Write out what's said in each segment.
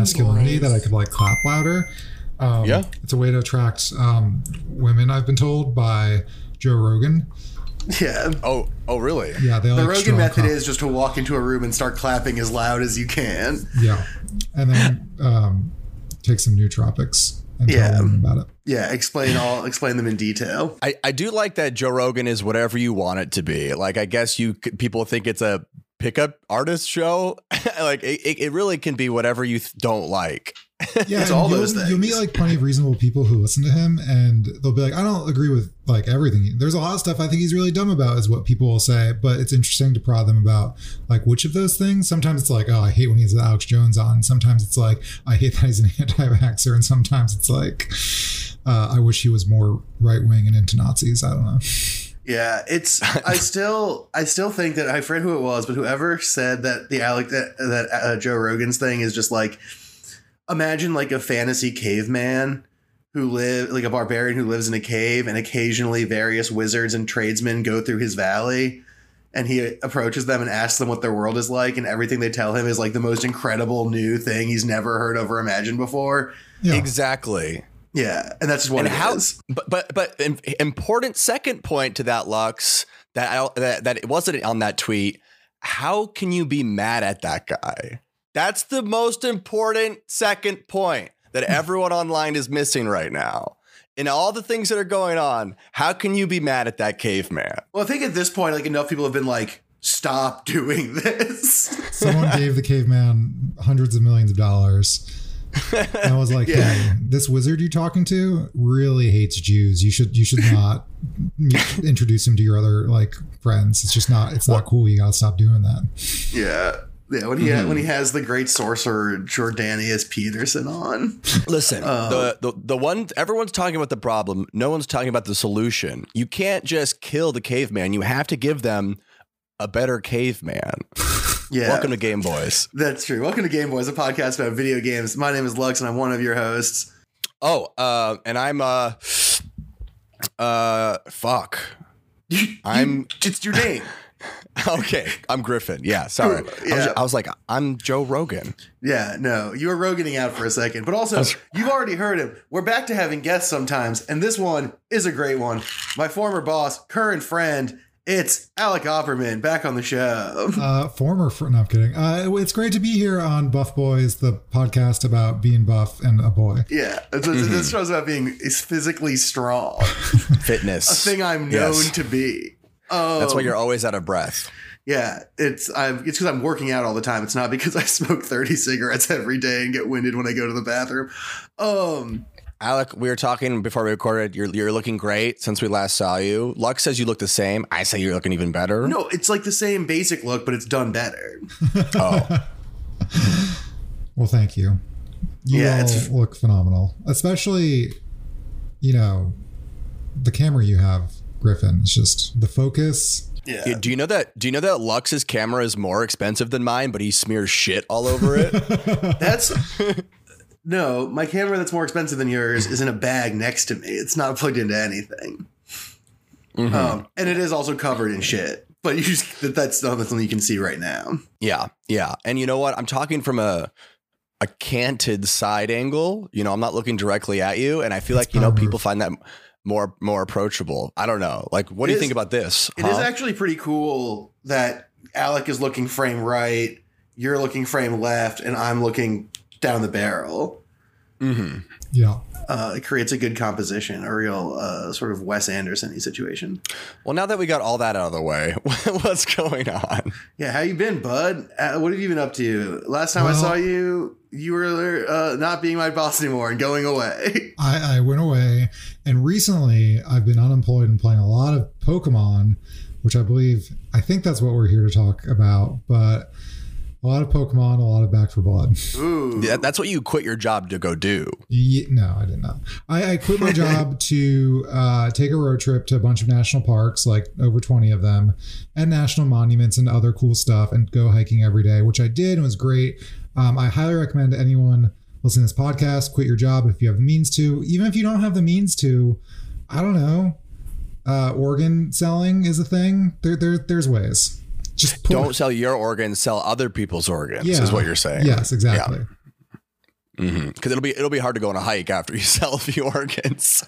masculinity that I could like clap louder. Um, Yeah. it's a way to attract um, women. I've been told by Joe Rogan. Yeah. Oh, oh, really? Yeah, they The like Rogan method clap- is just to walk into a room and start clapping as loud as you can. yeah, and then um, take some nootropics and Yeah. tell women about it. Yeah, explain all explain them in detail. I, I do like that Joe Rogan is whatever you want it to be. Like, I guess you people think it's a pickup artist show. like, it, it it really can be whatever you th- don't like. Yeah, It's all those things. You'll meet like plenty of reasonable people who listen to him, and they'll be like, "I don't agree with like everything." There's a lot of stuff I think he's really dumb about, is what people will say. But it's interesting to prod them about like which of those things. Sometimes it's like, "Oh, I hate when he's Alex Jones on." Sometimes it's like, "I hate that he's an anti-vaxxer," and sometimes it's like, uh, "I wish he was more right wing and into Nazis." I don't know. Yeah, it's. I still, I still think that I forget who it was, but whoever said that the Alec that that uh, Joe Rogan's thing is just like, imagine like a fantasy caveman who live like a barbarian who lives in a cave, and occasionally various wizards and tradesmen go through his valley. And he approaches them and asks them what their world is like, and everything they tell him is like the most incredible new thing he's never heard of or imagined before. Yeah, Exactly. Yeah, and that's just what and it how? is. But but but important second point to that Lux that I, that that it wasn't on that tweet. How can you be mad at that guy? That's the most important second point that hmm. everyone online is missing right now. In all the things that are going on, how can you be mad at that caveman? Well, I think at this point, like enough people have been like, "Stop doing this." someone gave the caveman hundreds of millions of dollars. And I was like, Yeah. "Hey, this wizard you're talking to really hates Jews. You should you should not introduce him to your other like friends. It's just not it's not cool. You gotta stop doing that." Yeah. Yeah, when he when he has the great sorcerer Jordanius Peterson on. Listen, Uh, the, the the one everyone's talking about the problem. No one's talking about the solution. You can't just kill the caveman. You have to give them a better caveman. Yeah. Welcome to Game Boys. That's true. Welcome to Game Boys, a podcast about video games. My name is Lux and I'm one of your hosts. Oh, uh, and I'm uh, uh, fuck. I'm it's your name. okay. I'm Griffin. Yeah, sorry. I, was, Yeah. I was like, I'm Joe Rogan. Yeah, no, you were roganing out for a second, but also you've already heard him. We're back to having guests sometimes, and this one is a great one. My former boss, current friend, it's Alec Opperman back on the show. Uh, former, fr- no, I'm kidding. Uh, it's great to be here on Buff Boys, the podcast about being buff and a boy. Yeah, it's, it's, this show's about being is physically strong, Fitness. a thing I'm known Yes. to be. Um, That's why you're always out of breath. Yeah, it's I'm it's because I'm working out all the time. It's not because I smoke 30 cigarettes every day and get winded when I go to the bathroom. Um, Alec, we were talking before we recorded. You're you're looking great since we last saw you. Lux says you look the same. I say you're looking even better. no, it's like the same basic look, but it's done better. Oh, Well, thank you. You Yeah, it's- look phenomenal, especially you know the camera you have, Griffin. It's just the focus. Yeah, do you know that? Do you know that Lux's camera is more expensive than mine, but he smears shit all over it? that's no. My camera that's more expensive than yours is in a bag next to me. It's not plugged into anything. Um, and it is also covered in shit. But you just that- that's not something you can see right now. Yeah, yeah. And you know what? I'm talking from a a canted side angle. You know, I'm not looking directly at you, and I feel That's like you know people find that more more approachable. I don't know. Like, what do you is- think about this? It is huh? actually pretty cool that Alec is looking frame right, you're looking frame left, and I'm looking down the barrel. Mm-hmm. Yeah. Uh, it creates a good composition, a real uh, sort of Wes Anderson situation. Well, now that we got all that out of the way, what's going on? Yeah, how you been, bud? Uh, what have you been up to? Last time I saw you, you were uh, not being my boss anymore and going away. I, I went away, and recently I've been unemployed and playing a lot of Pokemon, which I believe I think that's what we're here to talk about. But a lot of Pokemon, a lot of Back for Blood. Ooh, Yeah, that's what you quit your job to go do. Ye- no, I did not. I, I quit my job to uh, take a road trip to a bunch of national parks, like over 20 of them, and national monuments and other cool stuff, and go hiking every day, which I did and was great. Um, I highly recommend anyone listening to this podcast quit your job if you have the means to. Even if you don't have the means to, I don't know, uh, organ selling is a thing. There, there, there's ways. Just put, Don't sell your organs, sell other people's organs, Yeah. is what you're saying. Yes, exactly. Because it'll be it'll be hard to go on a hike after you sell a few organs.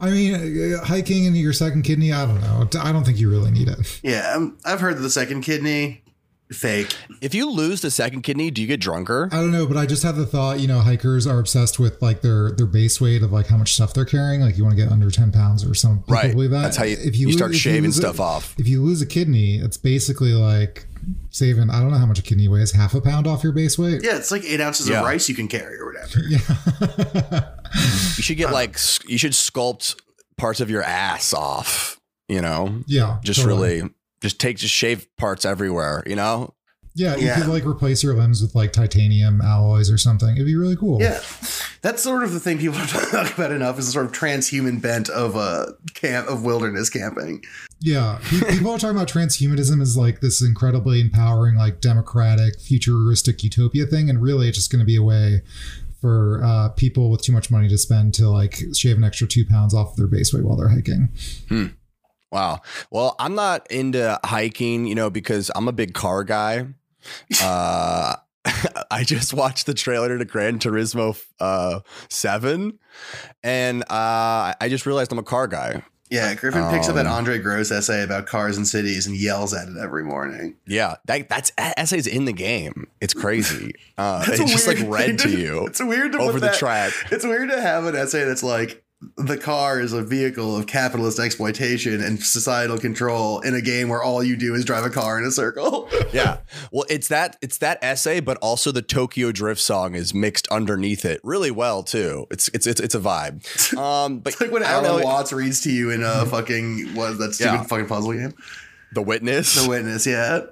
I mean, uh, hiking into your second kidney, I don't know. I don't think you really need it. Yeah, um, I've heard that the second kidney fake. If you lose the second kidney, do you get drunker? I don't know, but I just have the thought, you know, hikers are obsessed with like their their base weight of like how much stuff they're carrying. Like you want to get under ten pounds or some people Right. believe that. That's how you, if you, lose- start if shaving lose a- stuff off. If you lose a kidney, it's basically like saving. I don't know how much a kidney weighs, half a pound off your base weight. Yeah, it's like eight ounces Yeah. of rice you can carry or whatever. Yeah. You should get like you should sculpt parts of your ass off. You know, yeah. just totally. really just take just shave parts everywhere. You know, Yeah, you Yeah. could like replace your limbs with like titanium alloys or something. It'd be really cool. Yeah, that's sort of the thing people don't talk about enough is the sort of transhuman bent of uh, camp of wilderness camping. Yeah, people are talking about transhumanism as like this incredibly empowering, like democratic, futuristic utopia thing, and really it's just going to be a way for uh, people with too much money to spend to like shave an extra two pounds off of their base weight while they're hiking. Wow. Well, I'm not into hiking, you know, because I'm a big car guy. Uh, I just watched the trailer to Gran Turismo uh, 7 and uh, I just realized I'm a car guy. Yeah, Griffin picks up that Um, Andre Gorz essay about cars and cities and yells at it every morning. Yeah, that that's essays in the game. It's crazy. Uh, it's just like read to you It's weird to over the that- track. It's weird to have an essay that's like the car is a vehicle of capitalist exploitation and societal control in a game where all you do is drive a car in a circle. Yeah. Well, it's that it's that essay, but also the Tokyo Drift song is mixed underneath it really well too. It's it's it's, it's a vibe. Um, but It's like when Alan know, Watts reads to you in a fucking what is that stupid Yeah. fucking puzzle game? the witness. The Witness, yeah.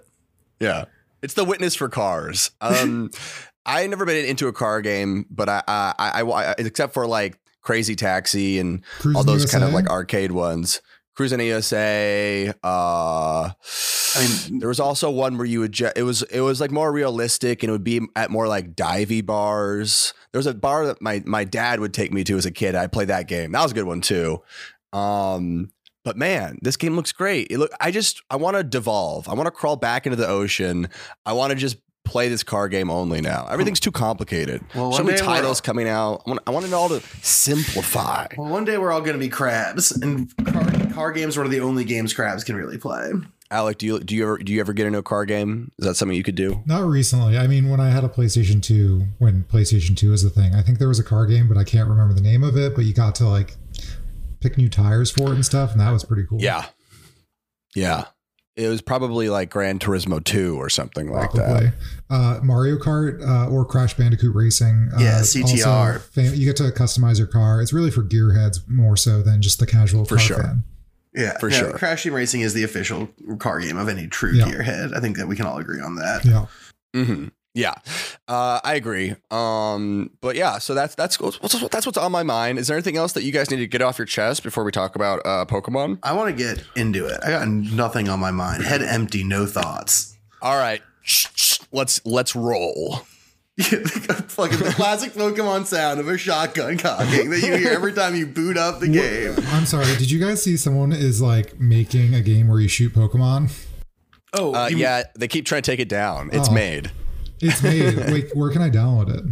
Yeah. It's the witness for cars. Um, I never been into a car game, but I, I, I, I except for like Crazy Taxi and Cruis'n all those kind of like arcade ones. Cruis'n USA. Uh, I mean, there was also one where you would. Ju- it was it was like more realistic, and it would be at more like divey bars. There was a bar that my my dad would take me to as a kid. I played that game. That was a good one too. Um, but man, this game looks great. It look. I just I want to devolve. I want to crawl back into the ocean. I want to just play this car game only now. Everything's too complicated. Well, so many day we're- titles coming out. I want, I want it all to simplify. well, one day we're all going to be crabs, and car, car games are the only games crabs can really play. Alec, do you do you ever do you ever get into a car game? Is that something you could do? Not recently. I mean, when I had a PlayStation 2, when PlayStation 2 was a thing, I think there was a car game, but I can't remember the name of it. But you got to like pick new tires for it and stuff, and that was pretty cool. Yeah. Yeah. It was probably like Gran Turismo 2 or something like that. Uh, Mario Kart uh, or Crash Bandicoot Racing. Uh, Yeah, CTR. fam- you get to customize your car. It's really for gearheads more so than just the casual For car sure. fan. Yeah, For yeah, sure. Crash Team Racing is the official car game of any true Yeah. gearhead. I think that we can all agree on that. Yeah. hmm Yeah. Uh, I agree. Um, but yeah, so that's that's what's, that's what's on my mind. Is there anything else that you guys need to get off your chest before we talk about uh, Pokemon? I want to get into it. I got nothing on my mind. Head empty, no thoughts. All right. Shh, shh. Let's let's roll. Fucking the classic Pokemon sound of a shotgun cocking that you hear every time you boot up the game. I'm sorry. Did you guys see someone is like making a game where you shoot Pokemon? Oh, Uh, you- yeah, they keep trying to take it down. It's Oh. made. It's made. Wait, where can I download it?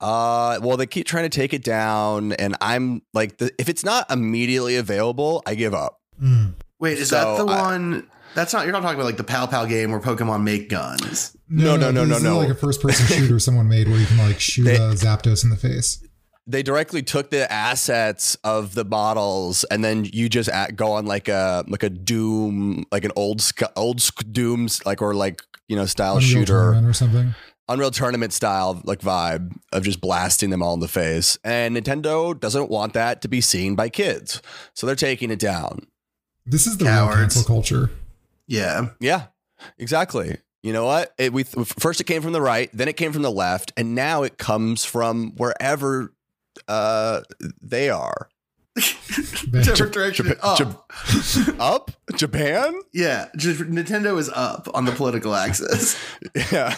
Uh, well, they keep trying to take it down, and I'm like, the, if it's not immediately available, I give up. Mm. Wait, is so that the I- one? That's not. You're not talking about like the Pal Pal game where Pokemon make guns. No, no, no, this no, is no. like a first person shooter someone made where you can like shoot They- a Zapdos in the face. they directly took the assets of the models and then you just at, go on like a like a doom like an old sc- old dooms like or like you know style Unreal shooter Tournament or something. unreal tournament style like vibe of just blasting them all in the face. And nintendo doesn't want that to be seen by kids. So they're taking it down. This is the Cowards. real cancel culture. Yeah, yeah exactly. You know what? It, we first it came from the right then it came from the left and now it comes from wherever uh they are different direction. Jap- up. Jap- up japan yeah, just, Nintendo is up on the political axis. yeah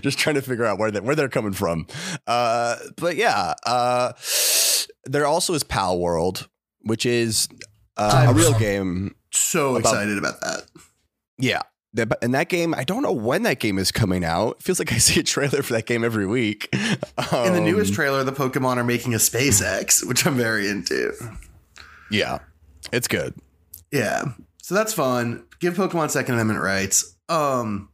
just trying to figure out where they where they're coming from uh but yeah uh there also is Palworld which is uh, a real game So About- excited about that. yeah that in that game, I don't know when that game is coming out. It feels like I see a trailer for that game every week. Um, In the newest trailer, the Pokemon are making a SpaceX, which I'm very into. yeah, it's good. Yeah. So that's fun. Give Pokemon Second Amendment rights. Um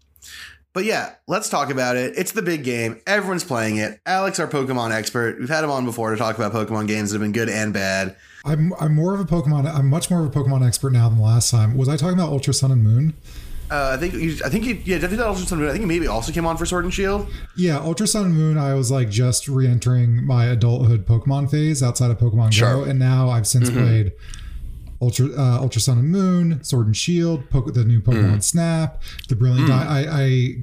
but yeah, let's talk about it. It's the big game. Everyone's playing it. Alec, our Pokemon expert. We've had him on before to talk about Pokemon games that have been good and bad. I'm I'm more of a Pokemon. I'm much more of a Pokemon expert now than the last time. Was I talking about Ultra Sun and Moon? Uh, I think you, I think you, yeah, definitely Ultra Sun. Moon. I think maybe also came on for Sword and Shield. Yeah, Ultra Sun and Moon. I was like just re-entering my adulthood Pokemon phase outside of Pokemon Sure. Go, and now I've since played Ultra uh, Ultra Sun and Moon, Sword and Shield, Poke, the new Pokemon Snap, the Brilliant. Di- I, I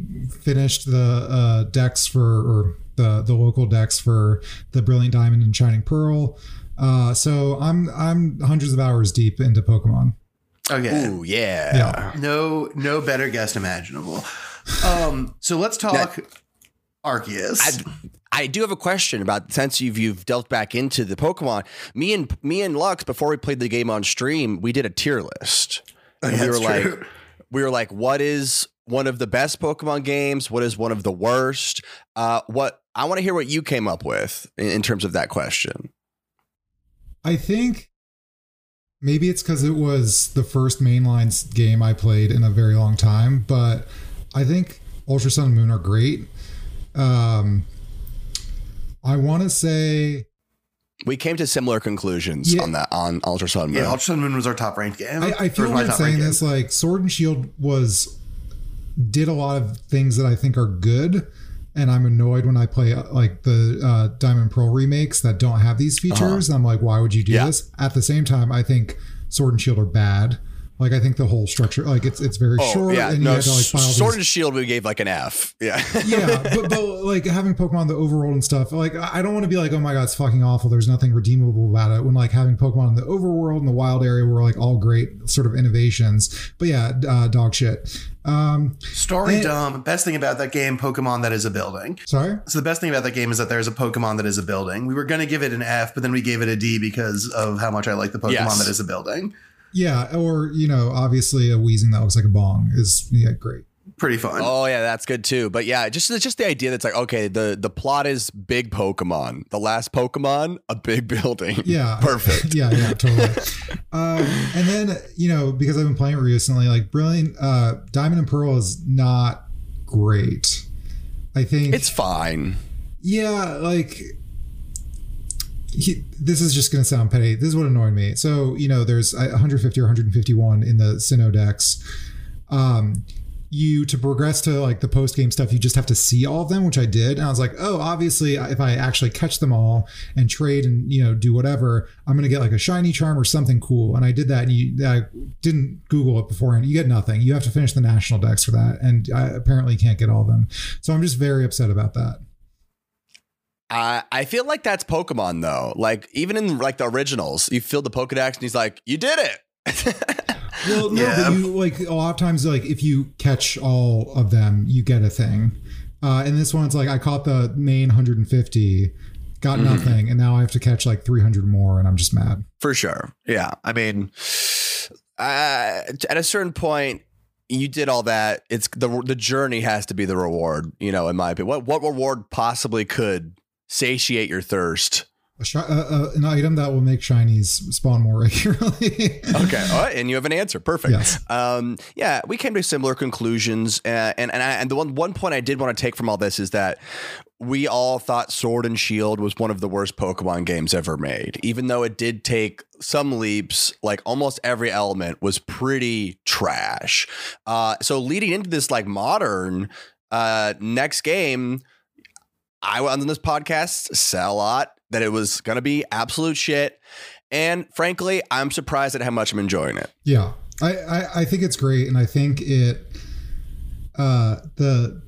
finished the uh, dex for or the the local dex for the Brilliant Diamond and Shining Pearl. Uh, so I'm I'm hundreds of hours deep into Pokemon. Okay. Ooh, yeah. Yeah. No, no better guest imaginable. Um, so let's talk Arceus. I, I do have a question about since you've you've delved back into the Pokemon. Me and me and Lux before we played the game on stream, we did a tier list. Oh, And yeah, we were like, true. we were like, what is one of the best Pokemon games? What is one of the worst? Uh, what I want to hear what you came up with in, in terms of that question. I think maybe it's because it was the first mainline game I played in a very long time, but I think Ultra Sun and Moon are great. Um, I want to say We came to similar conclusions Yeah. on that on Ultra Sun. yeah, Moon. Ultra Sun and Moon was our top ranked game. I, I feel was my like saying this game. like Sword and Shield was did a lot of things that I think are good. And I'm annoyed when I play uh, like the uh, Diamond Pearl remakes that don't have these features. I'm like, why would you do Uh-huh. Yeah. this? At the same time, I think Sword and Shield are bad. Like I think the whole structure, like it's it's very Oh, short, yeah, and you no, have to like file Sword these and Shield we gave like an F. Yeah, yeah, but, but like having Pokemon the overworld and stuff, like I don't want to be like, oh my god, it's fucking awful. There's nothing redeemable about it. When like having Pokemon in the overworld and the wild area were like all great sort of innovations. But yeah, uh, dog shit. Um, Story And- dumb. Best thing about that game, Pokemon that is a building. sorry. So the best thing about that game is that there's a Pokemon that is a building. We were gonna give it an F, but then we gave it a D because of how much I like the Pokemon Yes. that is a building. Yeah, or you know, obviously a wheezing that looks like a bong is yeah great. Pretty fun. Oh yeah, that's good too. But yeah, just it's just the idea that's like okay, the the plot is big Pokemon. The last Pokemon, a big building. Yeah, perfect. yeah, yeah, totally. um, and then you know, because I've been playing it recently, like Brilliant, uh, Diamond and Pearl is not great. I think It's fine. Yeah, like he, this is just going to sound petty. This is what annoyed me. So you know, there's uh, 150 or 151 in the Sinnoh Dex. Um, you to progress to like the post game stuff, you just have to see all of them, which I did, and I was like, oh, obviously, if I actually catch them all and trade and you know do whatever, I'm going to get like a shiny charm or something cool. And I did that, and you I didn't Google it beforehand. You get nothing. You have to finish the national dex for that, and I apparently can't get all of them. So I'm just very upset about that. Uh, I feel like that's Pokemon though. Like even in like the originals, you fill the Pokedex and he's like, "You did it." Well, no, Yeah. but you like a lot of times, like if you catch all of them, you get a thing. Uh, and this one's like I caught the main 150, got Mm-hmm. nothing, and now I have to catch like 300 more, and I'm just mad. For sure. Yeah. I mean, uh, at a certain point, you did all that. It's the the journey has to be the reward. You know, in my opinion, what what reward possibly could satiate your thirst? Shi- uh, uh, an item that will make shinies spawn more regularly. Okay, all right, and you have an answer. Perfect. Yes. Um, yeah, we came to similar conclusions, uh, and and I, and the one one point I did want to take from all this is that we all thought Sword and Shield was one of the worst Pokemon games ever made, even though it did take some leaps. Like almost every element was pretty trash. Uh, so leading into this like modern uh, next game, I went on this podcast said a lot that it was going to be absolute shit. And frankly, I'm surprised at how much I'm enjoying it. Yeah, I, I I think it's great, and I think it. Uh, the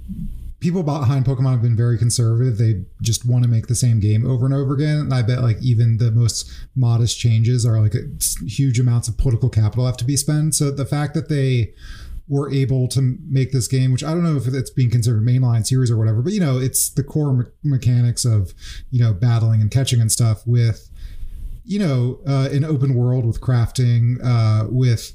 people behind Pokemon have been very conservative. They just want to make the same game over and over again, and I bet like even the most modest changes are like huge amounts of political capital have to be spent. So the fact that they were able to make this game, which I don't know if it's being considered mainline series or whatever, but you know, it's the core me- mechanics of you know battling and catching and stuff with you know uh, an open world with crafting uh, with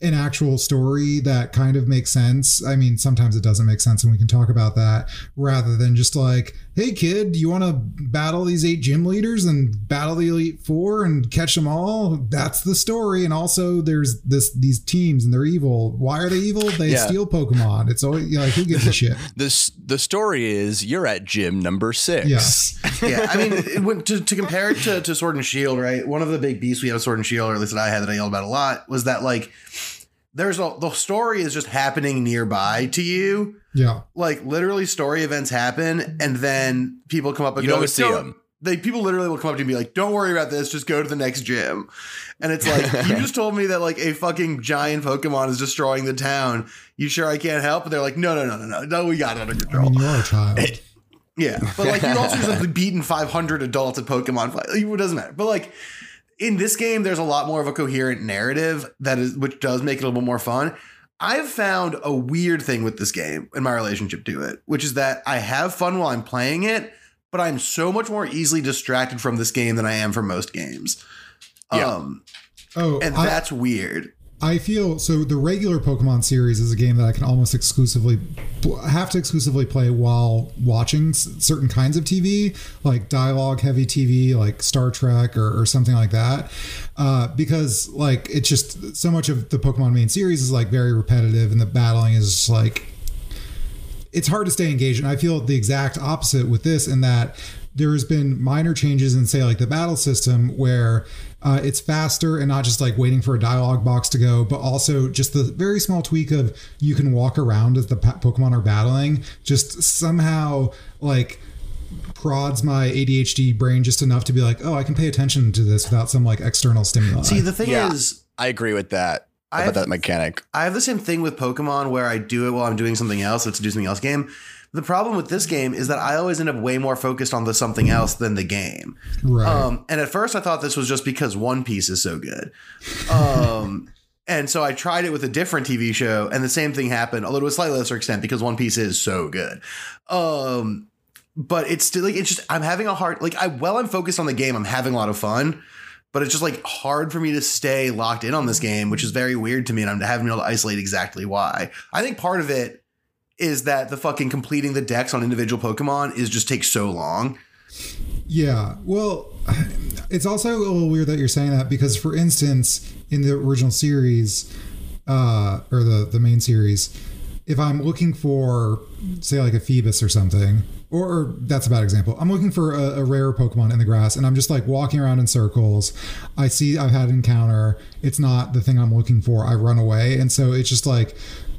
an actual story that kind of makes sense. I mean, sometimes it doesn't make sense, and we can talk about that rather than just like, hey, kid, do you want to battle these eight gym leaders and battle the Elite Four and catch them all? That's the story. And also, there's this these teams and they're evil. Why are they evil? They Yeah. steal Pokemon. It's always you know, like, who gives a shit? This the story is you're at gym number six. Yeah. yeah, I mean, it, went to, to compare it to, to Sword and Shield, right? One of the big beasts we had with Sword and Shield, or at least that I had that I yelled about a lot, was that like there's a the story is just happening nearby to you. Yeah. Like literally, story events happen, and then people come up and You go, don't see "Don't-" They people literally will come up to you and be like, "Don't worry about this. Just go to the next gym." And it's like you just told me that like a fucking giant Pokemon is destroying the town. You sure I can't help? And they're like, "No, no, no, no, no, no. We got it under I mean, you are a child. Yeah, but like you also just have beaten 500 adults at Pokemon fight. Like, It doesn't matter. But like in this game, there's a lot more of a coherent narrative that is, which does make it a little bit more fun. I've found a weird thing with this game in my relationship to it, which is that I have fun while I'm playing it, but I'm so much more easily distracted from this game than I am from most games. Yeah. Um, Oh, and I- that's weird. I feel so. The regular Pokemon series is a game that I can almost exclusively have to exclusively play while watching certain kinds of TV, like dialogue heavy TV, like Star Trek or, or something like that. Uh, because like it's just so much of the Pokemon main series is like very repetitive, and the battling is just like it's hard to stay engaged. And I feel the exact opposite with this in that there's been minor changes in, say, like the battle system where uh, it's faster and not just like waiting for a dialogue box to go, but also just the very small tweak of you can walk around as the Pokemon are battling, just somehow like prods my ADHD brain just enough to be like, oh, I can pay attention to this without some like external stimuli. See, the thing Yeah. is, I agree with that. I about have- that mechanic. I have the same thing with Pokemon where I do it while I'm doing something else. It's a do something else game. The problem with this game is that I always end up way more focused on the something else than the game. right. Um, and at first I thought this was just because One Piece is so good. Um, and so I tried it with a different TV show, and the same thing happened, although to a slightly lesser extent because One Piece is so good. Um, but it's still like it's just I'm having a hard like I while I'm focused on the game, I'm having a lot of fun. But it's just like hard for me to stay locked in on this game, which is very weird to me, and I'm having been able to isolate exactly why. I think part of it is that the fucking completing the dex on individual Pokemon is just takes so long. Yeah. Well, it's also a little weird that you're saying that because, for instance, in the original series, uh, or the the main series, if I'm looking for, say, like a Feebas or something, or, or that's a bad example. I'm looking for a, a rare Pokemon in the grass, and I'm just like walking around in circles. I see I've had an encounter. It's not the thing I'm looking for. I run away, and so it's just like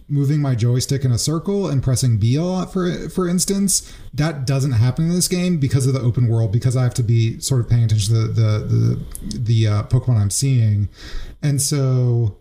moving my joystick in a circle and pressing B a lot for for instance that doesn't happen in this game because of the open world because I have to be sort of paying attention to the the the, the uh, Pokemon I'm seeing. And so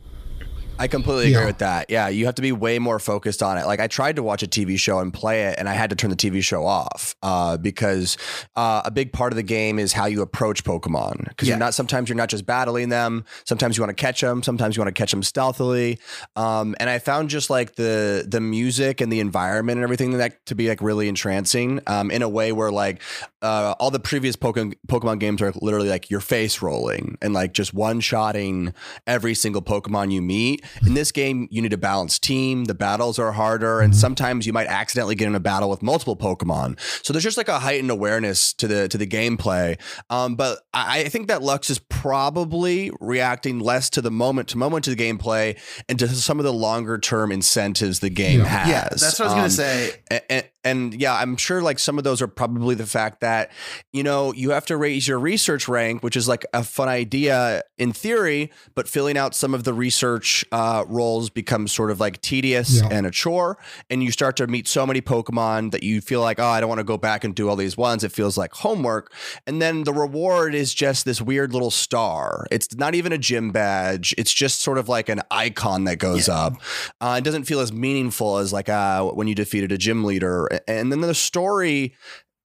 I completely agree Yeah. with that. Yeah, you have to be way more focused on it. Like I tried to watch a TV show and play it, and I had to turn the TV show off uh, because uh, a big part of the game is how you approach Pokemon. Because Yeah. you're not sometimes you're not just battling them. Sometimes you want to catch them. Sometimes you want to catch them stealthily. Um, and I found just like the the music and the environment and everything that to be like really entrancing um, in a way where like uh, all the previous Pokemon Pokemon games are literally like your face rolling and like just one shotting every single Pokemon you meet. In this game, you need a balanced team. The battles are harder, and sometimes you might accidentally get in a battle with multiple Pokemon. So there's just like a heightened awareness to the to the gameplay. Um, but I, I think that Lux is probably reacting less to the moment to moment to the gameplay and to some of the longer term incentives the game Yeah. has. Yeah, that's what I was gonna Um, say. and, and, and yeah, I'm sure like some of those are probably the fact that, you know, you have to raise your research rank, which is like a fun idea in theory, but filling out some of the research uh, roles becomes sort of like tedious Yeah. and a chore. And you start to meet so many Pokemon that you feel like, oh, I don't want to go back and do all these ones. It feels like homework. And then the reward is just this weird little star. It's not even a gym badge. It's just sort of like an icon that goes up. Uh, it doesn't feel as meaningful as like uh, when you defeated a gym leader. And then the story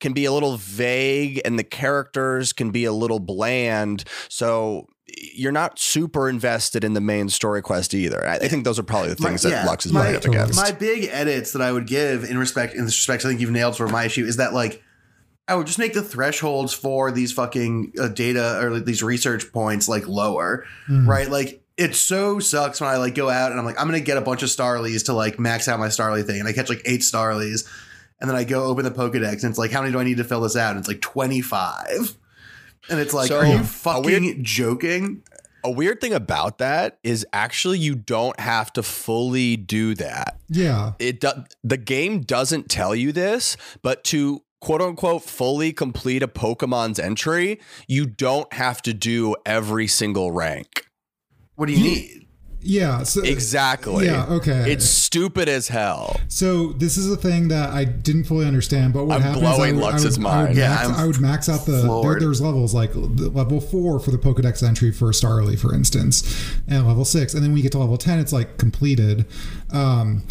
can be a little vague and the characters can be a little bland. So you're not super invested in the main story quest either. I, I think those are probably the My- things that yeah, Lux is my- running up against. My big edits that I would give in respect in this respect, I think you've nailed for my issue is that like I would just make the thresholds for these fucking uh, data or like these research points like lower, Mhm. right? Like it so sucks when I like go out and I'm like, I'm gonna get a bunch of Starlies to like max out my Starly thing, and I catch like eight Starlies, and then I go open the Pokedex and it's like, how many do I need to fill this out? And it's like 25. And it's like, So, are you a fucking weird- joking? A weird thing about that is actually you don't have to fully do that. Yeah. It do, the game doesn't tell you this, but to quote unquote fully complete a Pokemon's entry, you don't have to do every single rank. What do you Ye- need? Yeah. So, Exactly. Yeah. Okay. It's stupid as hell. So this is a thing that I didn't fully understand, but what I'm happens? blowing I would, Lux's I would, I would mind. Yeah, max, I'm would max out the. There, there's levels like the level four for the Pokedex entry for Starly, for instance, and level six, and then when you get to level ten, it's like completed. Um,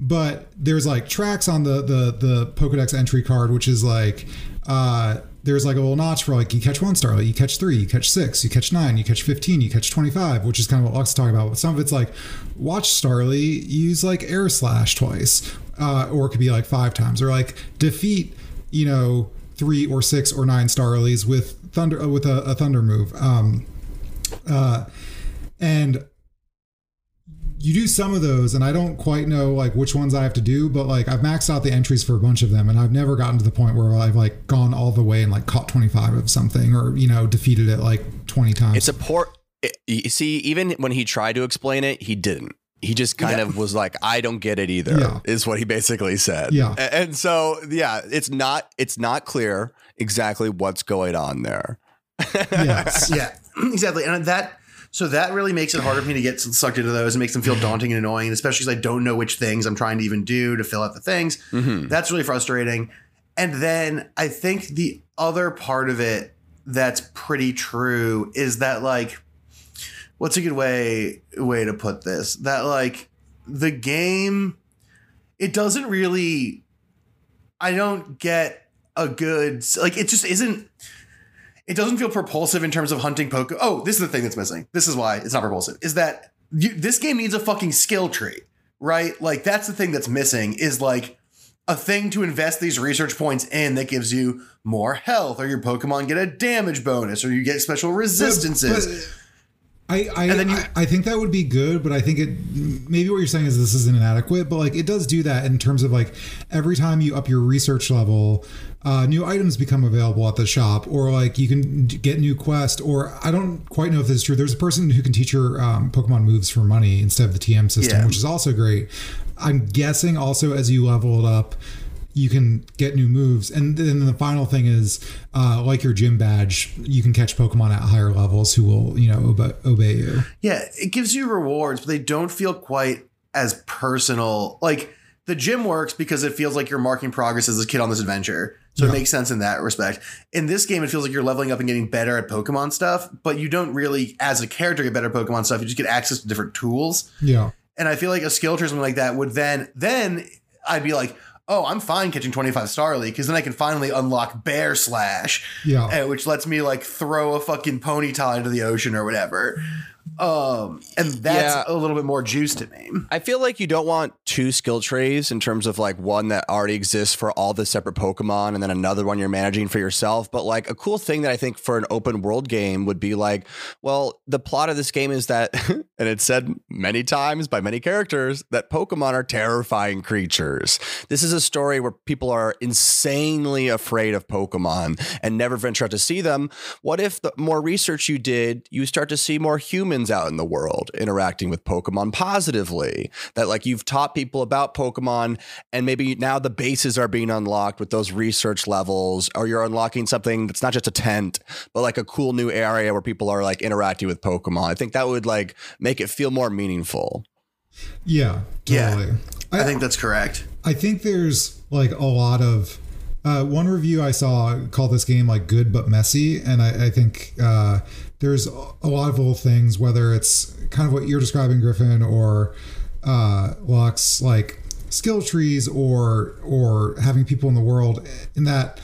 but there's like tracks on the the the Pokedex entry card, which is like. Uh, there's like a little notch for like you catch one starlight, you catch three, you catch six, you catch nine, you catch fifteen, you catch twenty five, which is kind of what Lux talking about. But some of it's like watch Starly use like air slash twice, uh, or it could be like five times, or like defeat you know three or six or nine Starlies with thunder uh, with a, a thunder move. Um, uh, and you do some of those and i don't quite know like which ones i have to do but like i've maxed out the entries for a bunch of them and i've never gotten to the point where i've like gone all the way and like caught 25 of something or you know defeated it like 20 times It's a poor. it- you see, even when he tried to explain it, he didn't. He just kind Yeah. of was like, "I don't get it either," Yeah. is what he basically said. Yeah. And so yeah, it's not it's not clear exactly what's going on there. yes yeah, exactly. And that so that really makes it harder for me to get sucked into those. It makes them feel daunting and annoying, especially because I don't know which things I'm trying to even do to fill out the things. Mhm. That's really frustrating. And then I think the other part of it that's pretty true is that like what's a good way way to put this? That like the game it doesn't really I don't get a good like it just isn't it doesn't feel propulsive in terms of hunting poke. Oh, this is the thing that's missing. This is why it's not propulsive. Is that you, this game needs a fucking skill tree, right? Like that's the thing that's missing. Is like a thing to invest these research points in that gives you more health, or your Pokemon get a damage bonus, or you get special resistances. But- I I, then you- I I think that would be good, but I think it maybe what you're saying is this isn't inadequate, but like it does do that in terms of like every time you up your research level, uh, new items become available at the shop, or like you can get new quest, or I don't quite know if this is true. There's a person who can teach your um, Pokemon moves for money instead of the TM system, Yeah. which is also great. I'm guessing also as you level it up, you can get new moves. And then the final thing is, uh, like your gym badge, you can catch Pokemon at higher levels who will, you know, obe- obey you. Yeah, it gives you rewards, but they don't feel quite as personal. Like the gym works because it feels like you're marking progress as a kid on this adventure. So Yeah. it makes sense in that respect. In this game, it feels like you're leveling up and getting better at Pokemon stuff, but you don't really, as a character, get better at Pokemon stuff. You just get access to different tools. Yeah. And I feel like a skill tree or something like that would then, then I'd be like, oh, I'm fine catching 25 Starly because then I can finally unlock Bear Slash Yeah. uh, which lets me like throw a fucking ponytail into the ocean or whatever. Um, and that's Yeah. a little bit more juice to me. I feel like you don't want two skill trees in terms of like one that already exists for all the separate Pokemon and then another one you're managing for yourself. But like a cool thing that I think for an open world game would be like, well, the plot of this game is that, and it's said many times by many characters, that Pokemon are terrifying creatures. This is a story where people are insanely afraid of Pokemon and never venture out to see them. What if the more research you did, you start to see more humans out in the world interacting with Pokemon positively? That like you've taught people about Pokemon and maybe now the bases are being unlocked with those research levels, or you're unlocking something that's not just a tent, but like a cool new area where people are like interacting with Pokemon. I think that would like make it feel more meaningful. Yeah. Yeah. Totally. I think that's correct. I think there's like a lot of uh, one review I saw called this game like good but messy, and I, I think uh, there's a lot of little things, whether it's kind of what you're describing, Griffin, or uh, Lux, like skill trees, or or having people in the world. In that,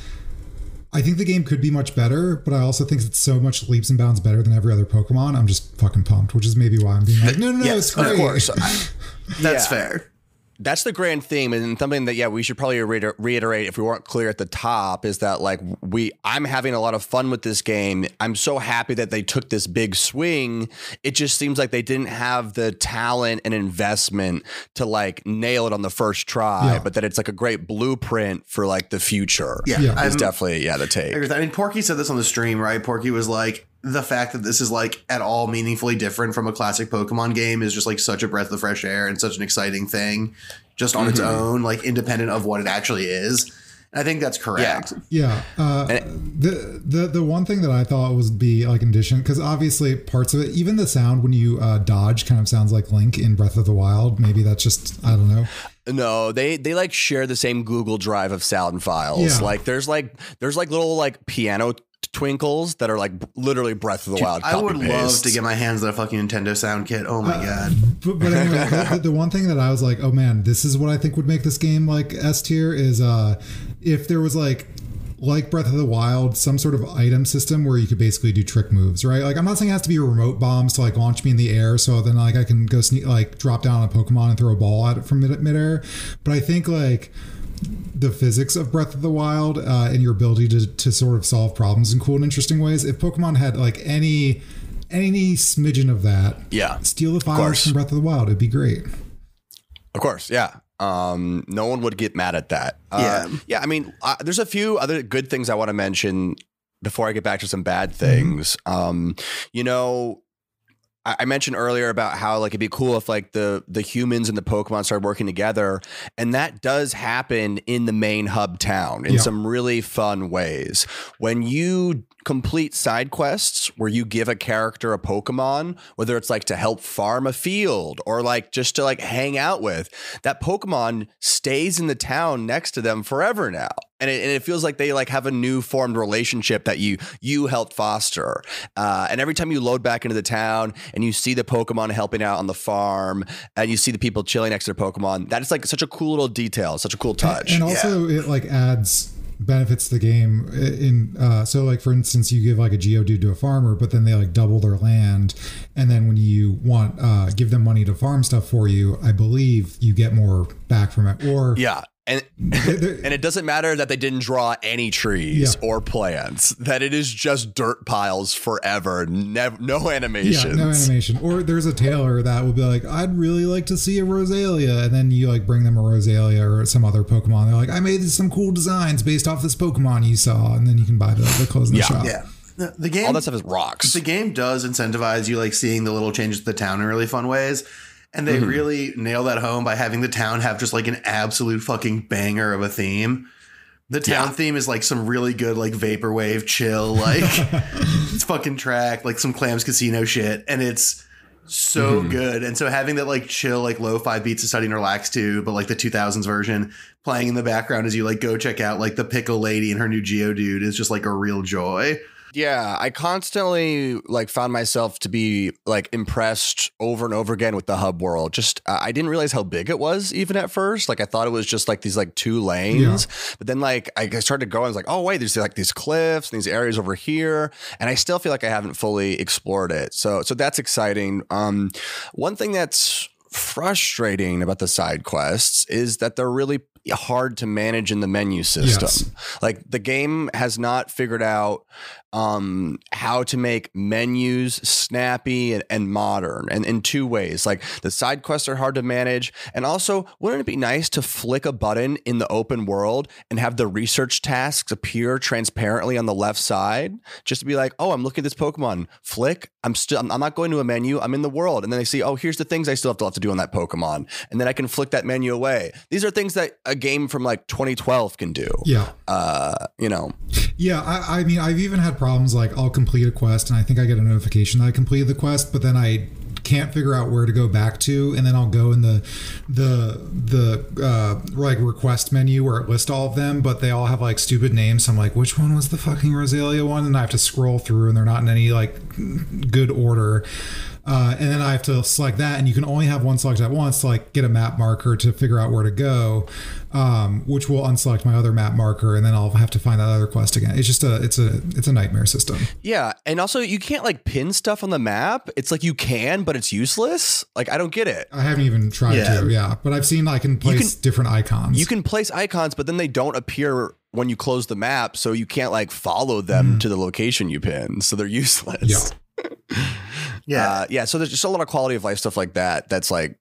I think the game could be much better, but I also think it's so much leaps and bounds better than every other Pokemon. I'm just fucking pumped, which is maybe why I'm being like, no, no, no, Yes, it's of great. course. That's Yeah. fair. That's the grand theme and something that yeah we should probably reiter- reiterate if we weren't clear at the top is that like we i'm having a lot of fun with this game i'm so happy that they took this big swing it just seems like they didn't have the talent and investment to like nail it on the first try Yeah. but that it's like a great blueprint for like the future Yeah, Yeah. is I'm- definitely yeah the take I agree with that. I mean, Porky said this on the stream, right? Porky was like, the fact that this is like at all meaningfully different from a classic Pokemon game is just like such a breath of fresh air and such an exciting thing, just on its Mm-hmm. own, like independent of what it actually is. And I think that's correct. Yeah. Uh, the the the one thing that I thought was be like an addition because obviously parts of it, even the sound when you uh, dodge, kind of sounds like Link in Breath of the Wild. Maybe that's just I don't know. No, they they like share the same Google Drive of sound files. Yeah. Like there's like there's like little like piano t- twinkles that are like literally Breath of the Wild. I would copy love to get my hands on a fucking Nintendo Sound Kit. Oh my Uh, god. But, but anyway, the, the one thing that I was like, oh man, this is what I think would make this game like S tier is uh if there was like like Breath of the Wild, some sort of item system where you could basically do trick moves, right? Like I'm not saying it has to be remote bombs to like launch me in the air, so then like I can go sneak like drop down on a Pokemon and throw a ball at it from mid midair. But I think like the physics of Breath of the Wild uh, and your ability to, to sort of solve problems in cool and interesting ways. If Pokemon had like any any smidgen of that, Yeah. steal the files from Breath of the Wild. It'd be great. Of course, yeah. Um, no one would get mad at that. Uh, Yeah. yeah. I mean, uh, there's a few other good things I want to mention before I get back to some bad things. Um, you know, I mentioned earlier about how like it'd be cool if like the the humans and the Pokemon started working together, and that does happen in the main hub town in Yeah. some really fun ways. When you complete side quests where you give a character a Pokemon, whether it's like to help farm a field or like just to like hang out with, that Pokemon stays in the town next to them forever now. And it, and it feels like they like have a new formed relationship that you you helped foster. Uh, and every time you load back into the town and you see the Pokemon helping out on the farm and you see the people chilling next to their Pokemon, that is like such a cool little detail, such a cool touch. And also, it like adds benefits to the game. In uh, so, like for instance, you give like a Geodude to a farmer, but then they like double their land, and then when you want uh, give them money to farm stuff for you, I believe you get more back from it. Or yeah. And and it doesn't matter that they didn't draw any trees Yeah. or plants; that it is just dirt piles forever. Nev- no Yeah, no animation. Or there's a tailor that will be like, I'd really like to see a Roselia. And then you like bring them a Roselia or some other Pokemon. They're like, I made some cool designs based off this Pokemon you saw. And then you can buy the, the clothes in the Yeah. shop. Yeah. The, the game All that stuff is rocks. the game does incentivize you like seeing the little changes to the town in really fun ways and Mm-hmm. they really nail that home by having the town have just like an absolute fucking banger of a theme the town Yeah. theme is like some really good like vaporwave chill like it's fucking track like some clams casino shit and it's so Mm-hmm. good and so having that like chill like lo-fi beats to study and relax to but like the 2000s version playing in the background as you like go check out like the pickle lady and her new geodude is just like a real joy Yeah, I constantly like found myself to be like impressed over and over again with the hub world. Just uh, I didn't realize how big it was even at first. Like I thought it was just like these like two lanes, but then like I started going. I was like, oh wait, there's like these cliffs and these areas over here, and I still feel like I haven't fully explored it. So so that's exciting. Um, one thing that's frustrating about the side quests is that they're really hard to manage in the menu system. Like the game has not figured out um, how to make menus snappy and, and modern and in two ways. Like the side quests are hard to manage. And also, wouldn't it be nice to flick a button in the open world and have the research tasks appear transparently on the left side? Just to be like, oh, I'm looking at this Pokemon. Flick. I'm still, I'm, not going to a menu. I'm in the world. And then they see, oh, here's the things I still have to, have to do on that Pokemon. And then I can flick that menu away. These are things that a game from like 2012 can do. Yeah. Uh, you know, Yeah, I, I mean, I've even had problems like I'll complete a quest and I think I get a notification that I completed the quest, but then I can't figure out where to go back to, and then I'll go in the the the uh, like request menu where it lists all of them, but they all have like stupid names. So I'm like, which one was the fucking Roselia one? And I have to scroll through, and they're not in any like good order. Uh, and then I have to select that, and you can only have one select at once to like get a map marker to figure out where to go, um, which will unselect my other map marker, and then I'll have to find that other quest again. It's just a it's a it's a nightmare system. Yeah, and also you can't like pin stuff on the map. It's like you can, but it's useless. Like I don't get it. I haven't even tried Yeah. to, yeah, but I've seen I can place can- different icons. You can place icons, but then they don't appear when you close the map, so you can't like follow them to the location you pin. So they're useless. Yeah. Yeah. Uh, yeah. So there's just a lot of quality of life stuff like that. That's like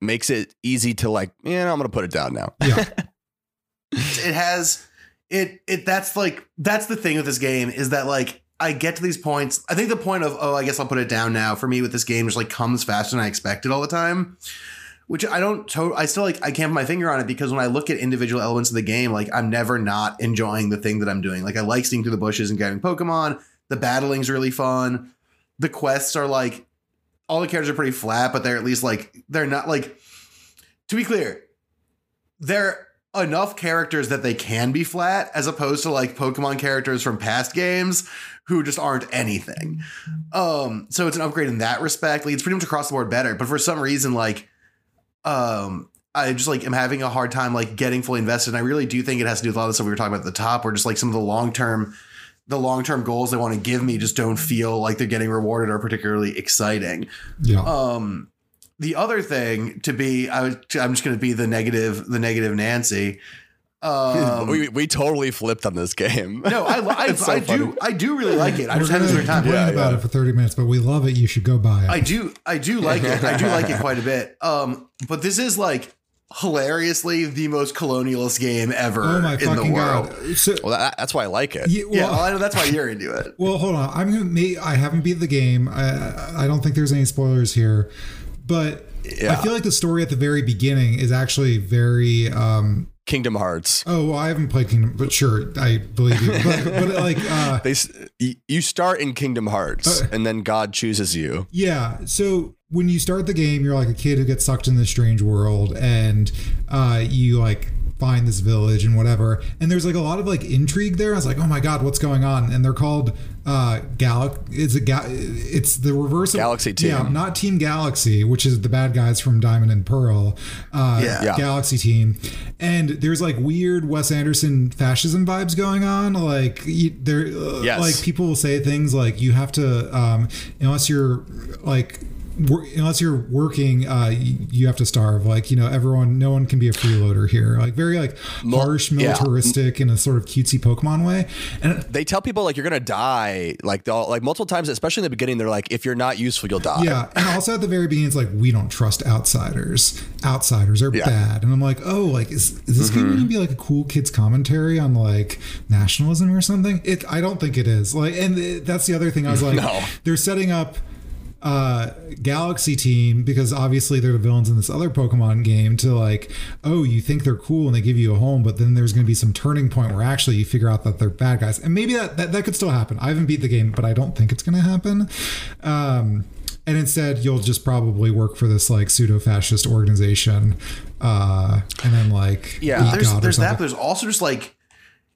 makes it easy to like. Yeah, I'm gonna put it down now. yeah, it has it it that's like that's the thing with this game is that like I get to these points. I think the point of oh I guess I'll put it down now for me with this game just like comes faster than I expected all the time. Which I don't to- I still like I can't put my finger on it because when I look at individual elements of the game, like I'm never not enjoying the thing that I'm doing. Like I like seeing through the bushes and getting Pokemon. The battling's really fun. The quests are like all the characters are pretty flat, but they're at least like they're not like to be clear, they're enough characters that they can be flat as opposed to like Pokemon characters from past games who just aren't anything. Um, so it's an upgrade in that respect. Like it's pretty much across the board better, but for some reason, like, um, I just like am having a hard time like getting fully invested. And I really do think it has to do with a lot of the stuff we were talking about at the top, where just like some of the long term, the long term goals they want to give me just don't feel like they're getting rewarded or particularly exciting. yeah. Um, the other thing to be, I was, I'm just going to be the negative, the negative Nancy. Um, we we totally flipped on this game. no, I, I, so I do, I do really like it. I We're just haven't gonna spent time. complain Yeah, about yeah. it for 30 minutes, but we love it. You should go buy it. I do, I do like it. I do like it quite a bit. Um, but this is like hilariously the most colonialist game ever oh my in the world. god! So, Well, that, that's why I like it. yeah, Yeah, well, well, I know that's why you're into it. Well, hold on. I'm gonna. May, I haven't beat the game. I I don't think there's any spoilers here, but Yeah. I feel like the story at the very beginning is actually very. um Kingdom Hearts. Oh, well, I haven't played Kingdom, but sure, I believe you. But, but like, uh, They you start in Kingdom Hearts, Uh, and then God chooses you. Yeah. So when you start the game, you're like a kid who gets sucked in this strange world, and uh, you like find this village and whatever. And there's like a lot of like intrigue there. I was like, oh my god, what's going on? And they're called uh, Galax. It's a ga- It's the reverse of Galaxy Team. Yeah, not Team Galaxy, which is the bad guys from Diamond and Pearl. Uh, Yeah. Yeah. Galaxy Team. And there's like weird Wes Anderson fascism vibes going on. Like you- there, uh, Yes. like people will say things like you have to um, unless you're like unless you're working uh, you, you have to starve like you know everyone no one can be a freeloader here like very like harsh yeah. militaristic in a sort of cutesy pokemon way and They tell people like you're gonna die, like they'll like multiple times, especially in the beginning. They're like, if you're not useful, you'll die. yeah and also at the very beginning it's like we don't trust outsiders outsiders are Yeah. Mm-hmm. bad and i'm like oh like is, is this going to be like a cool kids commentary on like nationalism or something it i don't think it is like and it- that's the other thing i was like No. they're setting up uh galaxy team because obviously they're the villains in this other pokemon game to like oh you think they're cool and they give you a home but then there's going to be some turning point where actually you figure out that they're bad guys. And maybe that that, that could still happen. I haven't beat the game but i don't think it's going to happen. Um and instead you'll just probably work for this like pseudo-fascist organization uh and then like Yeah. there's there's that, but there's also just like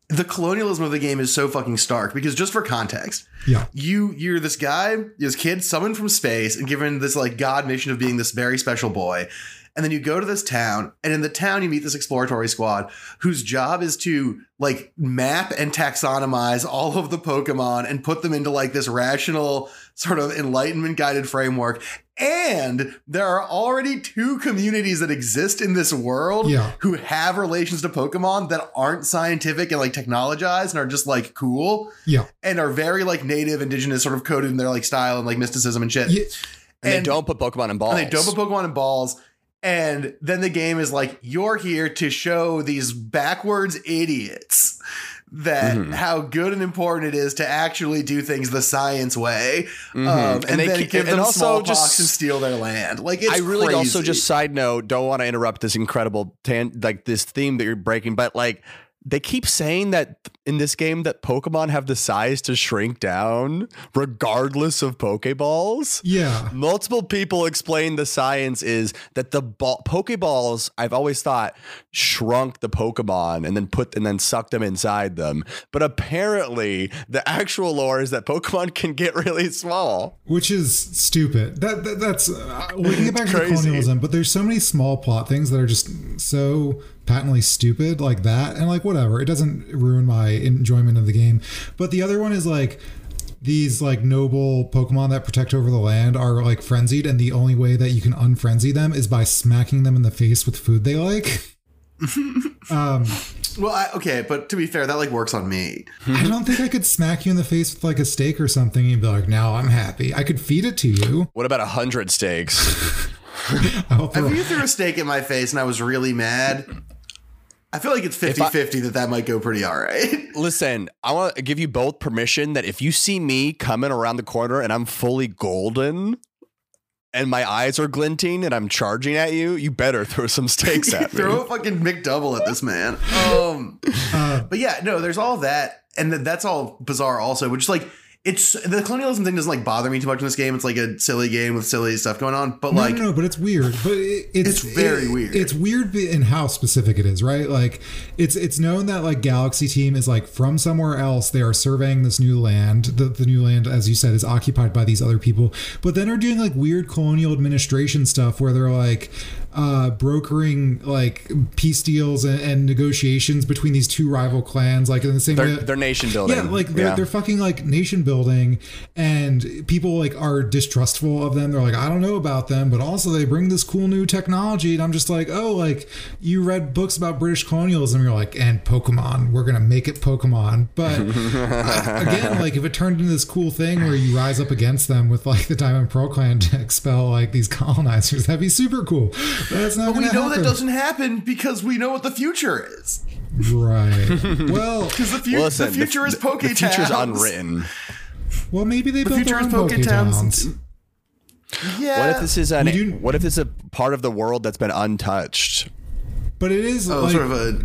the colonialism of the game is so fucking stark because just for context, yeah you you're this guy, this kid summoned from space and given this like god mission of being this very special boy. And then you go to this town, and in the town you meet this exploratory squad whose job is to like map and taxonomize all of the Pokemon and put them into like this rational sort of enlightenment guided framework. And there are already two communities that exist in this world Yeah. who have relations to Pokemon that aren't scientific and like technologized and are just like cool yeah and are very like native indigenous sort of coded in their like style and like mysticism and shit. Yeah. and, And- they don't put Pokemon in balls. And they don't put Pokemon in balls. And then the game is like, you're here to show these backwards idiots that Mhm. how good and important it is to actually do things the science way, Mhm. um, and, And they then keep- give and them also smallpox just- and steal their land. Like it's I really also just side note, don't want to interrupt this incredible tan- like this theme that you're breaking, but like they keep saying that in this game that Pokemon have the size to shrink down regardless of Pokeballs. Yeah. Multiple people explain the science is that the ball, Pokeballs, I've always thought, shrunk the Pokemon and then put and then sucked them inside them. But apparently, the actual lore is that Pokemon can get really small. Which is stupid. That, that that's uh, we can get back to colonialism, but there's so many small plot things that are just so patently stupid like that, and like whatever. It doesn't ruin my enjoyment of the game. But the other one is like these like noble Pokemon that protect over the land are like frenzied, and the only way that you can unfrenzy them is by smacking them in the face with food they like. um, Well, I, okay, but to be fair, that like works on me. I don't think I could smack you in the face with like a steak or something. and you'd be like, "Now I'm happy." I could feed it to you. What about a hundred steaks? I'll throw- If you threw a steak in my face and I was really mad, I feel like it's 50 50 that that might go pretty all right. Listen, I want to give you both permission that if you see me coming around the corner and I'm fully golden and my eyes are glinting and I'm charging at you, you better throw some steaks at me. Throw a fucking McDouble at this man. Um, Uh, but yeah, no, there's all that, and th- that's all bizarre also. Which is like it's the colonialism thing doesn't like bother me too much in this game. It's like a silly game with silly stuff going on, but No, like no, no, but it's weird. But it, it's It's very it- weird. It's weird in how specific it is, right? Like it's it's known that like Galaxy Team is like from somewhere else. They are surveying this new land. The, the new land, as you said, is occupied by these other people. But then are doing like weird colonial administration stuff where they're like uh, brokering like peace deals and, and negotiations between these two rival clans, like in the same They're, way. they're nation building. Yeah, like they're, Yeah. they're fucking like nation building, and people like are distrustful of them. They're like, I don't know about them, but also they bring this cool new technology, and I'm just like, oh, like you read books about British colonialism, you're like, and Pokemon, we're gonna make it Pokemon. But uh, again, like if it turned into this cool thing where you rise up against them with like the Diamond Pearl Clan to expel like these colonizers, that'd be super cool. But that's not. but we gonna know that doesn't happen because we know what the future is. Right. Well, Because the, fu- Well, listen, the future is the, Poke the future's Towns. unwritten. well, maybe they The built future their is own Poke Poke Towns. Towns. Yeah. What if this is an? We do- What if it's a part of the world that's been untouched? But it is Oh, like sort of a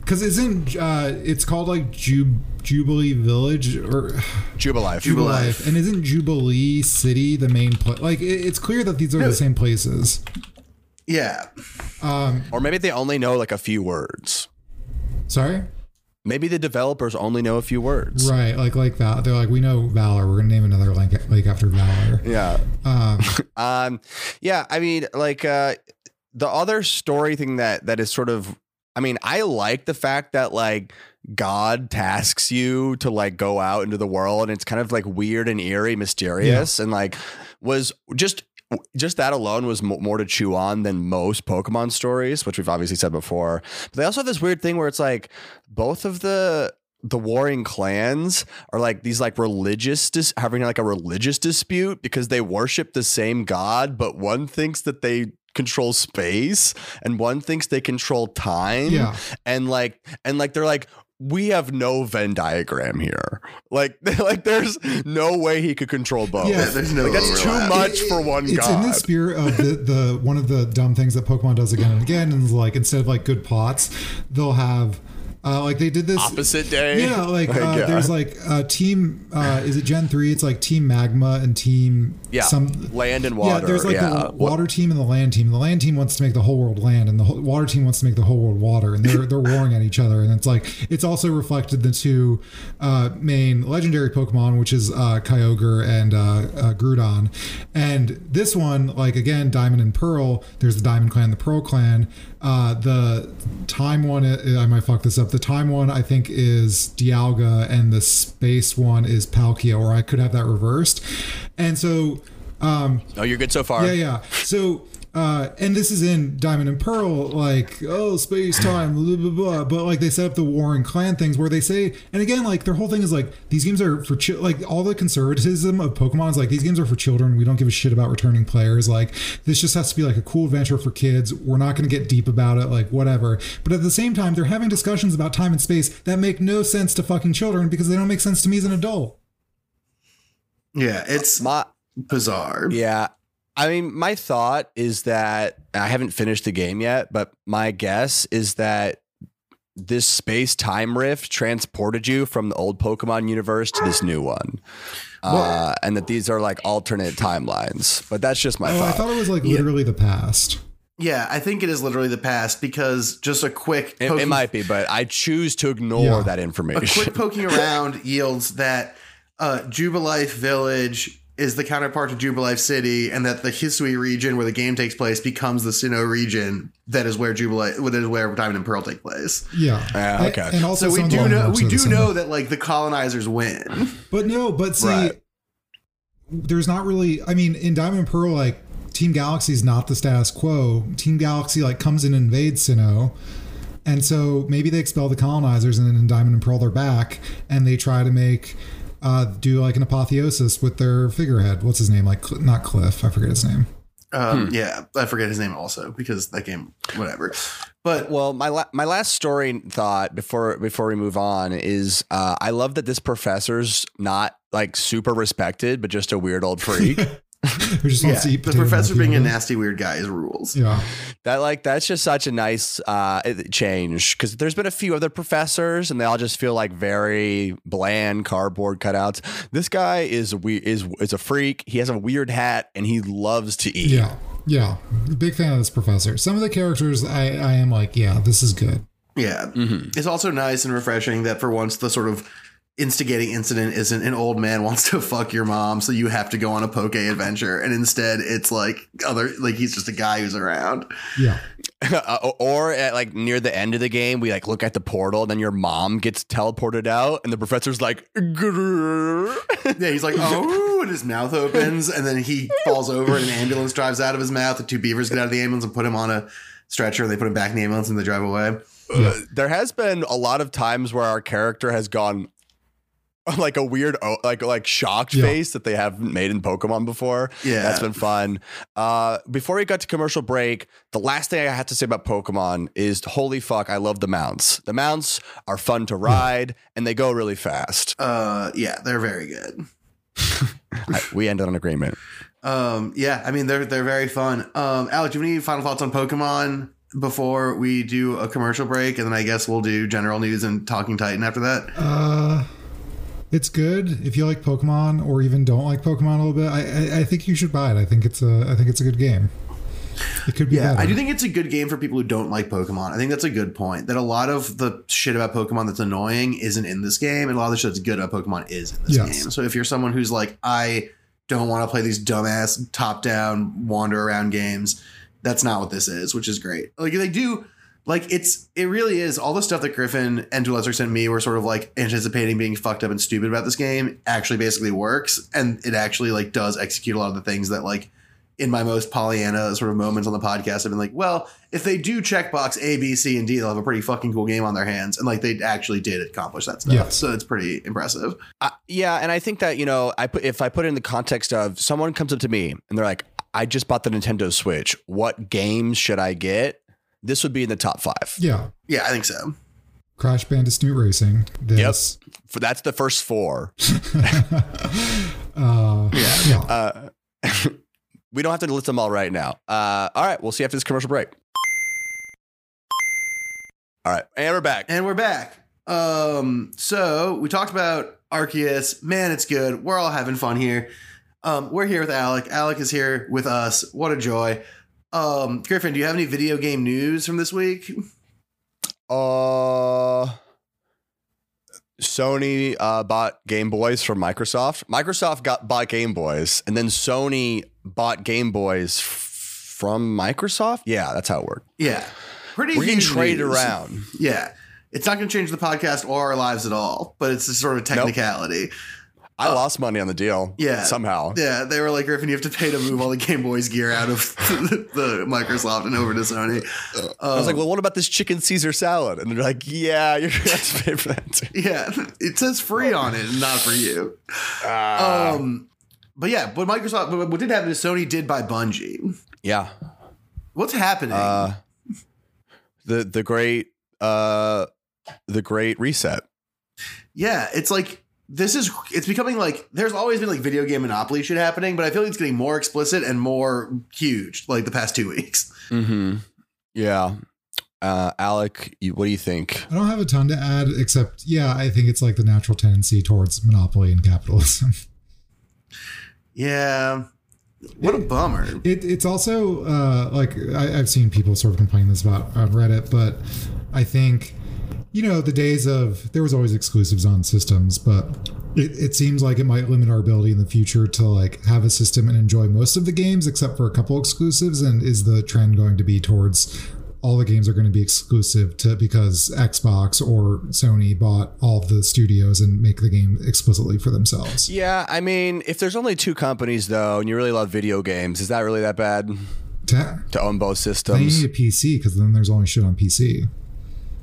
because isn't uh, it's called like Jub- Jubilee Village or Jubilife. Jubilife. and isn't Jubilee City the main place? Like it, it's clear that these are No. the same places. Yeah. or maybe they only know like a few words. Sorry, Maybe the developers only know a few words. right? Like like Val. They're like we know Valor. We're gonna name another lake, lake after Valor. Yeah. Um, Um, yeah, I mean, like uh, the other story thing that that is sort of, I mean, I like the fact that like God tasks you to like go out into the world, and it's kind of like weird and eerie, mysterious, and like was just just that alone was mo- more to chew on than most Pokemon stories, which we've obviously said before. But they also have this weird thing where it's like both of the the warring clans are like these like religious dis- having like a religious dispute because they worship the same god but one thinks that they control space and one thinks they control time Yeah. and like and like they're like we have no Venn diagram here. Like, like there's no way he could control both. Yeah, There's no Like, that's too overlap. much for one guy. it's god. in the spirit of the, the one of the dumb things that Pokemon does again and again, and like instead of like good plots, they'll have uh, like they did this Opposite day. Yeah, like uh, yeah. there's like uh, team. Uh, is it Gen three? It's like Team Magma and Team yeah, some. land and water. Yeah, there's like yeah. the water team and the land team. The land team wants to make the whole world land, and the whole, water team wants to make the whole world water, and they're they're warring at each other. And it's like it's also reflected the two uh, main legendary Pokemon, which is uh, Kyogre and uh, uh, Groudon. And this one, like again, Diamond and Pearl. There's the Diamond Clan, the Pearl Clan. Uh, the time one, I might fuck this up. The time one, I think, is Dialga, and the space one is Palkia, or I could have that reversed. And so. Um, Oh, you're good so far. yeah, yeah. So, uh, and this is in Diamond and Pearl, like, oh, space time, blah, blah, blah. But, like, they set up the Warring Clan things where they say, and again, like, their whole thing is like, these games are for, chi- like, all the conservatism of Pokemon is like, these games are for children. We don't give a shit about returning players. Like, this just has to be like a cool adventure for kids. We're not going to get deep about it, like, whatever. But at the same time, they're having discussions about time and space that make no sense to fucking children because they don't make sense to me as an adult. Yeah, it's My, bizarre. Yeah. I mean, my thought is that I haven't finished the game yet, but my guess is that this space time rift transported you from the old Pokemon universe to this new one. Uh, and that these are like alternate timelines. But that's just my Oh, I thought. thought it was like literally the past. Yeah, I think it is literally the past because just a quick It, poking- it might be, but I choose to ignore Yeah. that a information. quick poking around yields that uh, Jubilife Village is the counterpart to Jubilife City, and that the Hisui region where the game takes place becomes the Sinnoh region that is where Jubilife, that is where Diamond and Pearl take place. Yeah. Yeah, And- okay. And also, So we do know we do know that like the colonizers win. But no, but see, Right. there's not really. I mean, in Diamond and Pearl, like Team Galaxy is not the status quo. Team Galaxy like comes and invades Sinnoh, and so maybe they expel the colonizers, and then in Diamond and Pearl they're back, and they try to make uh, do like an apotheosis with their figurehead. What's his name? Like not Cliff. I forget his name. Um, Yeah, I forget his name also because that game, whatever. But Well, my la- my last story thought before before we move on is uh, I love that this professor's not like super respected, but just a weird old freak. Who just yeah, to eat the professor being a nasty weird guy is rules. Yeah. that like that's just such a nice uh, change because there's been a few other professors and they all just feel like very bland cardboard cutouts. This guy is we is is a freak. He has a weird hat and he loves to eat. Yeah. Yeah. Big fan of this professor. Some of the characters I, I am like, yeah, this is good. Yeah. Mm-hmm. It's also nice and refreshing that for once the sort of instigating incident isn't an old man wants to fuck your mom, so you have to go on a poke adventure. And instead it's like other like he's just a guy who's around. Yeah. Uh, or at like near the end of the game, we like look at the portal, and then your mom gets teleported out, and the professor's like, "Grrr." Yeah, he's like, oh, and his mouth opens, and then he falls over, and an ambulance drives out of his mouth. The two beavers get out of the ambulance and put him on a stretcher. And they put him back in the ambulance and they drive away. there has been a lot of times where our character has gone like a weird like like shocked Yeah. face that they haven't made in Pokemon before. Yeah. That's been fun. Uh before we got to commercial break, the last thing I have to say about Pokemon is holy fuck, I love the mounts. The mounts are fun to ride and they go really fast. Uh, yeah, they're very good. I- we ended on agreement. Um, yeah, I mean they're they're very fun. Um, Alex, do you have any final thoughts on Pokemon before we do a commercial break, and then I guess we'll do general news and Talking Titan after that. Uh, it's good if you like Pokemon or even don't like Pokemon a little bit. I, I I think you should buy it. I think it's a I think it's a good game. It could be Yeah, better. I do think it's a good game for people who don't like Pokemon. I think that's a good point. That a lot of the shit about Pokemon that's annoying isn't in this game, and a lot of the shit that's good about Pokemon is in this Yes. game. So if you're someone who's like, I don't want to play these dumbass top-down wander around games, that's not what this is, which is great. Like they do, like it's it really is all the stuff that Griffin and to a lesser extent me were sort of like anticipating being fucked up and stupid about this game actually basically works, and it actually like does execute a lot of the things that like in my most Pollyanna sort of moments on the podcast, I've been like, well, if they do checkbox A, B, C, and D, they'll have a pretty fucking cool game on their hands. And like they actually did accomplish that stuff. Yes. So it's pretty impressive. Uh, yeah, and I think that you know, I put if I put it in the context of someone comes up to me and they're like, "I just bought the Nintendo Switch. What games should I get?" This would be in the top five. yeah. Yeah, I think so. Crash Bandicoot Racing. This. For that's the first four. Uh, yeah. Uh, we don't have to list them all right now. Uh, all right, we'll see after this commercial break. All right, and we're back. And we're back. Um, so we talked about Arceus. Man, it's good. We're all having fun here. Um, we're here with Alec. Alec is here with us. What a joy. Um, Griffin, do you have any video game news from this week? Uh, Sony uh, bought Game Boys from Microsoft. Microsoft got bought Game Boys, and then Sony bought Game Boys f- from Microsoft. Yeah, that's how it worked. Yeah. Pretty getting huge traded news. around. Yeah. It's not going to change the podcast or our lives at all, but it's a sort of technicality. I lost money on the deal. Yeah. somehow. Yeah, they were like, Griffin, you have to pay to move all the Game Boys gear out of the Microsoft and over to Sony. I was like, Um, well, what about this chicken Caesar salad? And they're like, yeah, you're gonna have to pay for that too. yeah, it says free on it, and not for you. Uh, Um, but yeah, but Microsoft, but what did happen is Sony did buy Bungie. yeah. What's happening? Uh, the the great uh the great reset. yeah, it's like this is it's becoming like there's always been like video game monopoly shit happening, but I feel like it's getting more explicit and more huge like the past two weeks. Mm-hmm. Yeah. Uh, Alec, you, what do you think? I don't have a ton to add, except yeah, I think it's like the natural tendency towards monopoly and capitalism. Yeah. What a bummer. It, it's also uh, like I, I've seen people sort of complain this about on Reddit, but I think you know the days of there was always exclusives on systems, but it, it seems like it might limit our ability in the future to like have a system and enjoy most of the games except for a couple exclusives. And is the trend going to be towards all the games are going to be exclusive to because Xbox or Sony bought all the studios and make the game explicitly for themselves? Yeah, I mean, if there's only two companies though, and you really love video games, is that really that bad To, to own both systems? need a PC because then there's only shit on PC.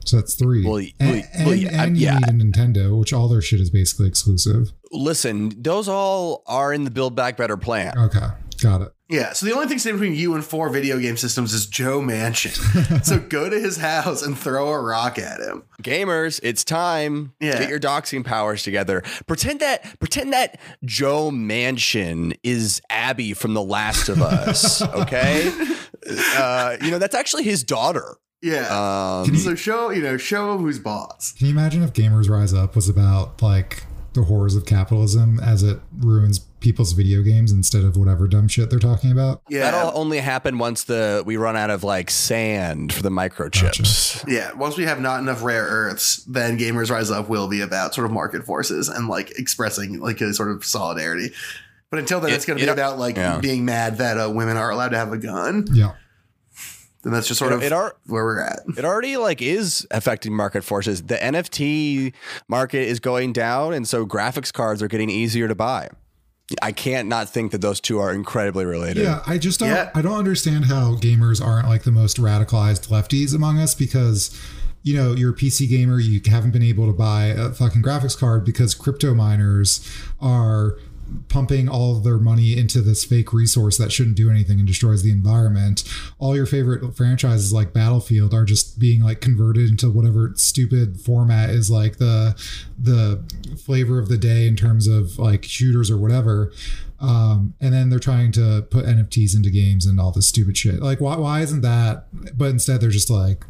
So that's three. Well, and well, and, yeah, and you yeah. need a Nintendo, which all their shit is basically exclusive. Listen, those all are in the Build Back Better plan. Okay, got it. Yeah, so the only thing standing between you and four video game systems is Joe Manchin. so go to his house and throw a rock at him. Gamers, it's time. Yeah. Get your doxing powers together. Pretend that pretend that Joe Manchin is Abby from The Last of Us. Okay, uh, you know that's actually his daughter. Yeah. Um, so show, you know, show him who's boss. Can you imagine if Gamers Rise Up was about like the horrors of capitalism as it ruins people's video games instead of whatever dumb shit they're talking about? Yeah. That'll only happen once the we run out of like sand for the microchips. Yeah, once we have not enough rare earths, then Gamers Rise Up will be about sort of market forces and like expressing like a sort of solidarity. But until then, It- it's going to be about like yeah. being mad that uh, women are allowed to have a gun. Yeah. Then that's just sort It- of it are- where we're at. It already like is affecting market forces. The NFT market is going down, and so graphics cards are getting easier to buy. I can't not think that those two are incredibly related. Yeah, I just don't Yeah. I don't understand how gamers aren't like the most radicalized lefties among us because you know, you're a PC gamer, you haven't been able to buy a fucking graphics card because crypto miners are pumping all their money into this fake resource that shouldn't do anything and destroys the environment. All your favorite franchises like Battlefield are just being like converted into whatever stupid format is like the the flavor of the day in terms of like shooters or whatever. Um, and then they're trying to put NFTs into games and all this stupid shit. Like, why, why isn't that? But instead, they're just like,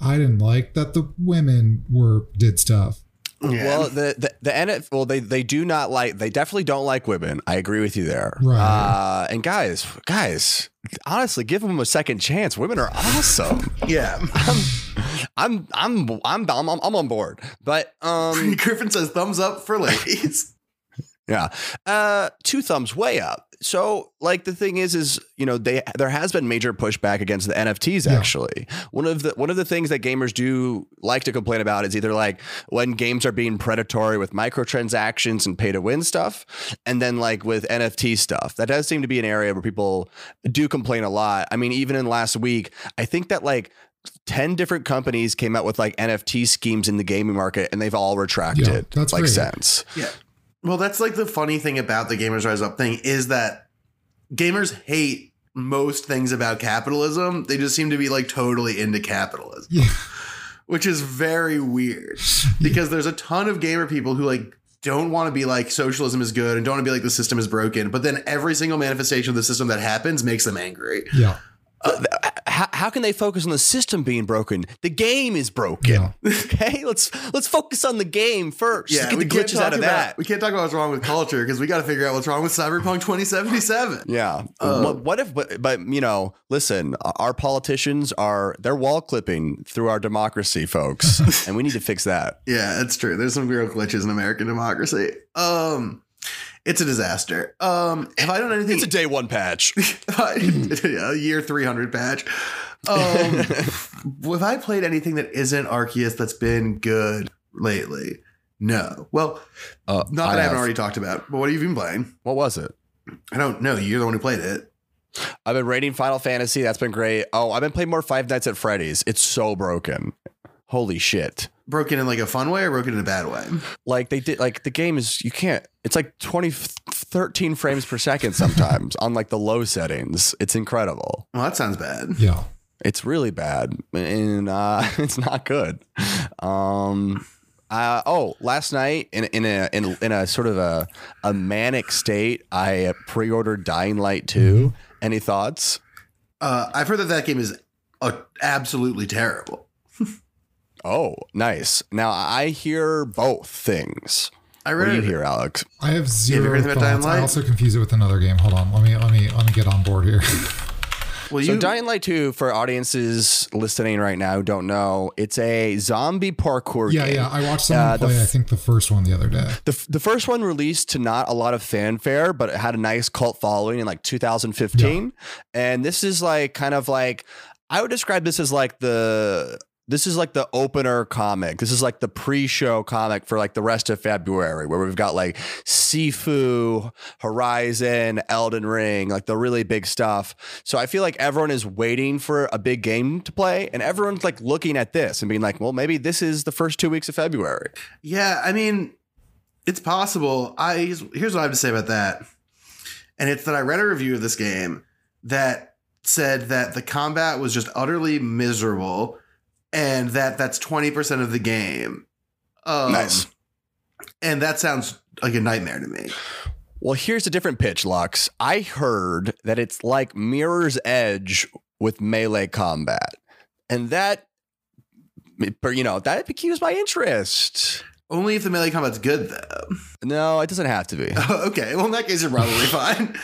I didn't like that the women were did stuff. Yeah. Well, the the the NF, well they they do not like they definitely don't like women. I agree with you there. Right. Uh, and guys, guys, honestly, give them a second chance. Women are awesome. yeah. I'm I'm I'm I'm I'm on board. But um Griffin says thumbs up for ladies. Yeah. Uh two thumbs way up. So like the thing is is, you know, they there has been major pushback against the NFTs Yeah. actually. One of the one of the things that gamers do like to complain about is either like when games are being predatory with microtransactions and pay to win stuff and then like with NFT stuff. That does seem to be an area where people do complain a lot. I mean, even in last week, I think that like 10 different companies came out with like NFT schemes in the gaming market and they've all retracted Yeah, that's like great. since. Yeah. Well, that's like the funny thing about the Gamers Rise Up thing is that gamers hate most things about capitalism. They just seem to be like totally into capitalism, Yeah. which is very weird because there's a ton of gamer people who like don't want to be like socialism is good and don't want to be like the system is broken. But then every single manifestation of the system that happens makes them angry. Yeah. Uh, how, how can they focus on the system being broken? The game is broken. Yeah. Okay, let's let's focus on the game first. Let's get the glitches out of about, that. We can't talk about what's wrong with culture because we got to figure out what's wrong with Cyberpunk 2077. Yeah. Uh, what, what if? But, but you know, listen. Our politicians are they're wall clipping through our democracy, folks, and we need to fix that. Yeah, that's true. There's some real glitches in American democracy. Um, it's a disaster. Um, have I done anything? It's a day one patch. a year 300 patch. Um, have I played anything that isn't Arceus that's been good lately? No. Well, Uh, not that I, I haven't have. already talked about. But what have you been playing? What was it? I don't know. You're the one who played it. I've been rating Final Fantasy. That's been great. Oh, I've been playing more Five Nights at Freddy's. It's so broken. Holy shit. Broken in like a fun way or broken in a bad way? like they did like the game is you can't it's like 20 13 frames per second sometimes on like the low settings it's incredible Well, that sounds bad. Yeah. it's really bad and uh it's not good um uh, oh, last night in in a in, in a sort of a a manic state, I pre-ordered Dying Light 2. Any thoughts? Uh, I've heard that that game is uh, absolutely terrible. Oh, nice. Now I hear both things. I What do you it. hear, Alex? I have zero heard about Dying thoughts. I also confuse it with another game. Hold on, let me let me let me get on board here. Well, So you Dying Light 2, for audiences listening right now who don't know, it's a zombie parkour yeah, game. yeah. I watched someone Uh, the play. I f- think the first one the other day. The, the first one released to not a lot of fanfare, but it had a nice cult following in like 2015. And this is like kind of like I would describe this as like the this is like the opener comic. This is like the pre-show comic for like the rest of February, where we've got like Sifu, Horizon, Elden Ring, like the really big stuff. So I feel like everyone is waiting for a big game to play, and everyone's like looking at this and being like, well, maybe this is the first two weeks of February. Yeah, I mean, it's possible. I here's what I have to say about that, and it's that I read a review of this game that said that the combat was just utterly miserable, and that that's twenty percent of the game. Um, Nice. and that sounds like a nightmare to me. Well, here's a different pitch, Lux. I heard that it's like Mirror's Edge with melee combat. And that, you know, that piques my interest. Only if the melee combat's good, though. No, it doesn't have to be. okay, well in that case, you're probably fine.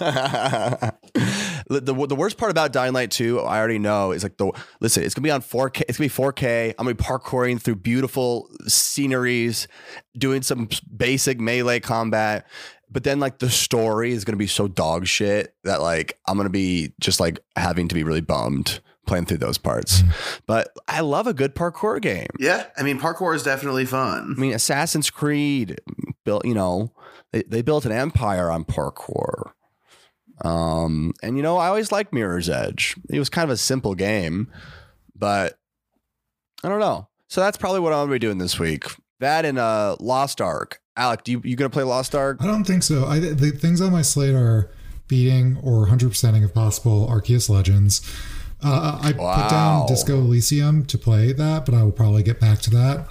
the, the worst part about Dying Light 2, I already know, is like the listen, it's gonna be on 4K, it's gonna be 4K. I'm gonna be parkouring through beautiful sceneries, doing some basic melee combat. But then like the story is gonna be so dog shit that like I'm gonna be just like having to be really bummed playing through those parts. Mm-hmm. But I love a good parkour game. Yeah, I mean, parkour is definitely fun. I mean, Assassin's Creed built, you know, they, they built an empire on parkour. Um, and you know, I always liked Mirror's Edge. It was kind of a simple game, but I don't know. So that's probably what I'm gonna be doing this week. That and uh Lost Ark. Alec, do you you gonna play Lost Ark? I don't think so. I the things on my slate are beating or 100%ing if possible Arceus Legends. Uh, I Wow. put down Disco Elysium to play that, but I will probably get back to that.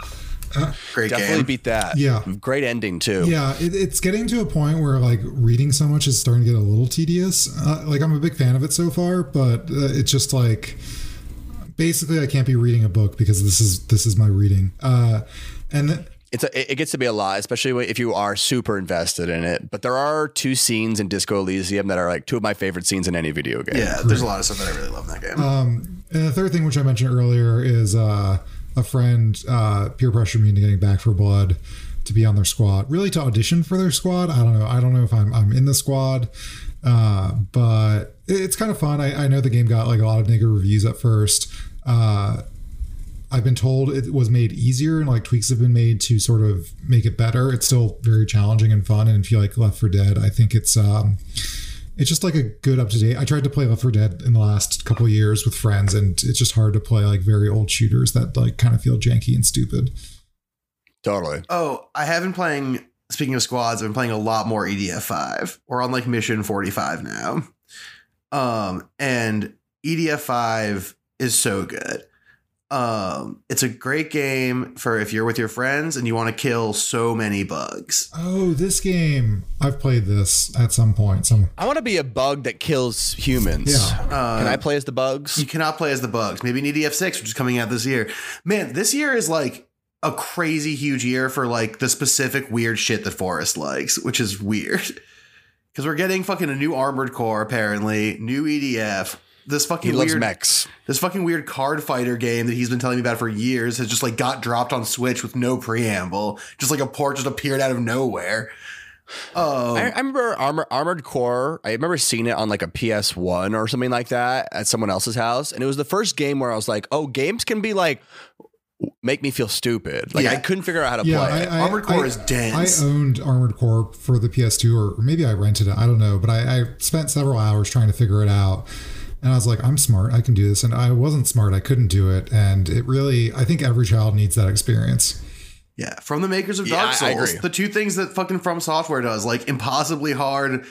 Great Definitely game. beat that. Yeah. Great ending too. Yeah, it, it's getting to a point where like reading so much is starting to get a little tedious. Uh, like I'm a big fan of it so far, but uh, it's just like basically I can't be reading a book because this is this is my reading. Uh, and th- It's a, it gets to be a lot, especially if you are super invested in it. But there are two scenes in Disco Elysium that are like two of my favorite scenes in any video game. yeah, there's a lot of stuff that I really love in that game. Um, and the third thing, which I mentioned earlier, is uh, a friend uh, peer pressured me into getting Back 4 Blood to be on their squad. Really, to audition for their squad. I don't know. I don't know if I'm I'm in the squad, uh, but it- it's kind of fun. I, I know the game got like a lot of negative reviews at first. Uh, I've been told it was made easier and like tweaks have been made to sort of make it better. It's still very challenging and fun. And if you like Left 4 Dead, I think it's um, it's just like a good up to date. I tried to play Left 4 Dead in the last couple of years with friends, and it's just hard to play like very old shooters that like kind of feel janky and stupid. Totally. Oh, I have been playing. Speaking of squads, I've been playing a lot more EDF five. We're on like mission forty five now, um, and EDF five is so good. Um, it's a great game for if you're with your friends and you want to kill so many bugs. Oh, this game! I've played this at some point. Some I want to be a bug that kills humans. Yeah. Uh, Can I play as the bugs? You cannot play as the bugs. Maybe in EDF six, which is coming out this year. Man, this year is like a crazy huge year for like the specific weird shit that Forrest likes, which is weird. Because we're getting fucking a new armored core, apparently, new EDF. This He fucking loves weird, mechs. this fucking weird card fighter game that he's been telling me about for years has just like got dropped on Switch with no preamble. Just like a port just appeared out of nowhere. Oh, I, I remember Armor, Armored Core. I remember seeing it on like a PS1 or something like that at someone else's house. And it was the first game where I was like, oh, games can be like, make me feel stupid. Like Yeah. I couldn't figure out how to yeah, play. I, it. I, Armored Core I- is dense. I owned Armored Core for the PS2, or maybe I rented it. I don't know, but I, I spent several hours trying to figure it out. And I was like, I'm smart. I can do this. And I wasn't smart. I couldn't do it. And it really, I think every child needs that experience. Yeah, from the makers of Yeah, Dark I- I Souls, the two things that fucking From Software does, like impossibly hard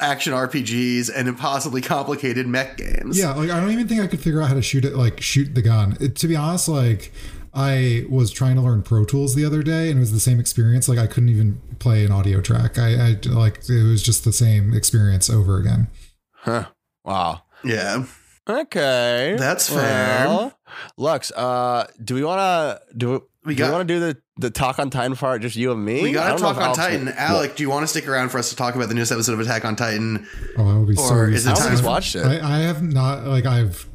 action RPGs and impossibly complicated mech games. Yeah, like I don't even think I could figure out how to shoot it, like shoot the gun. It, to be honest, like I was trying to learn Pro Tools the other day, and it was the same experience. Like I couldn't even play an audio track. I, I like it was just the same experience over again. Huh. Wow. Yeah. Okay, That's fair. Well, Lux, uh, do we want to do? We do we got- want to do the the talk on Titan part? Just you and me. We gotta talk on Alex Titan. will- Alec, do you want to stick around for us to talk about the newest episode of Attack on Titan? Oh, I will be so. Or is it I don't time think he's for- watched it. I, I have not like I've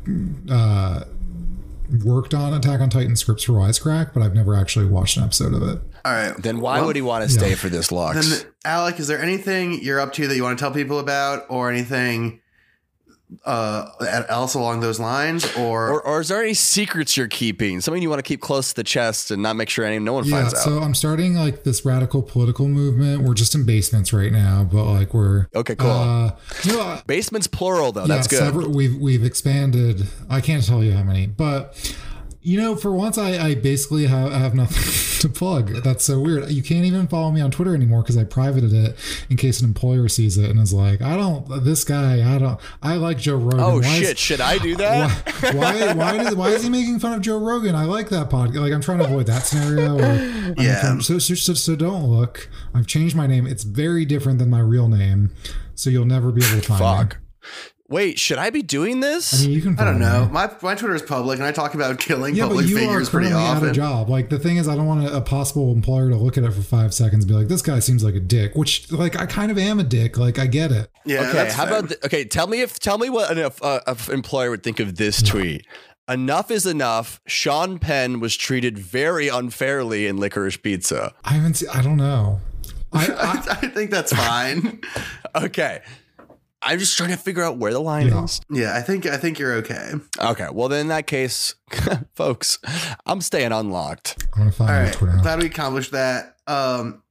uh, worked on Attack on Titan scripts for Wisecrack, but I've never actually watched an episode of it. All right. then why Well, would he want to stay yeah. for this, Lux? Then, Alec, is there anything you're up to that you want to tell people about, or anything uh, else along those lines, or, or, or is there any secrets you're keeping? Something you want to keep close to the chest and not make sure any no one Yeah, finds out. so I'm starting like this radical political movement. We're just in basements right now, but like we're Okay, cool. Uh, no, uh, Basement's plural though. yeah, That's good. several- we've we've expanded. I can't tell you how many, but you know, for once, I, I basically have, I have nothing to plug. That's so weird. You can't even follow me on Twitter anymore because I privated it in case an employer sees it and is like, I don't. This guy, I don't. I like Joe Rogan. oh Why is- shit! Should I do that? why why why, does, why is he making fun of Joe Rogan? I like that podcast. Like I'm trying to avoid that scenario. Or, Yeah. so, so so so don't look. I've changed my name. It's very different than my real name, so you'll never be able to find Fuck. me. Wait, should I be doing this? I mean, you can. I don't know. me. My my Twitter is public, and I talk about killing Yeah, but public you are figures pretty currently out of job. Like the thing is, I don't want a, a possible employer to look at it for five seconds and be like, "This guy seems like a dick." Which, like, I kind of am a dick. Like, I get it. Yeah. okay, that's how fair. about th- okay? Tell me if tell me what an uh, uh, employer would think of this tweet. Enough is enough. Sean Penn was treated very unfairly in Licorice Pizza. I haven't. Seen, I don't know. I, I I think that's fine. Okay, I'm just trying to figure out where the line Yeah. is. yeah, I think I think you're okay. Okay, well then in that case, folks, I'm staying unlocked. I'm gonna find All your right, Twitter. glad we accomplished that. Um,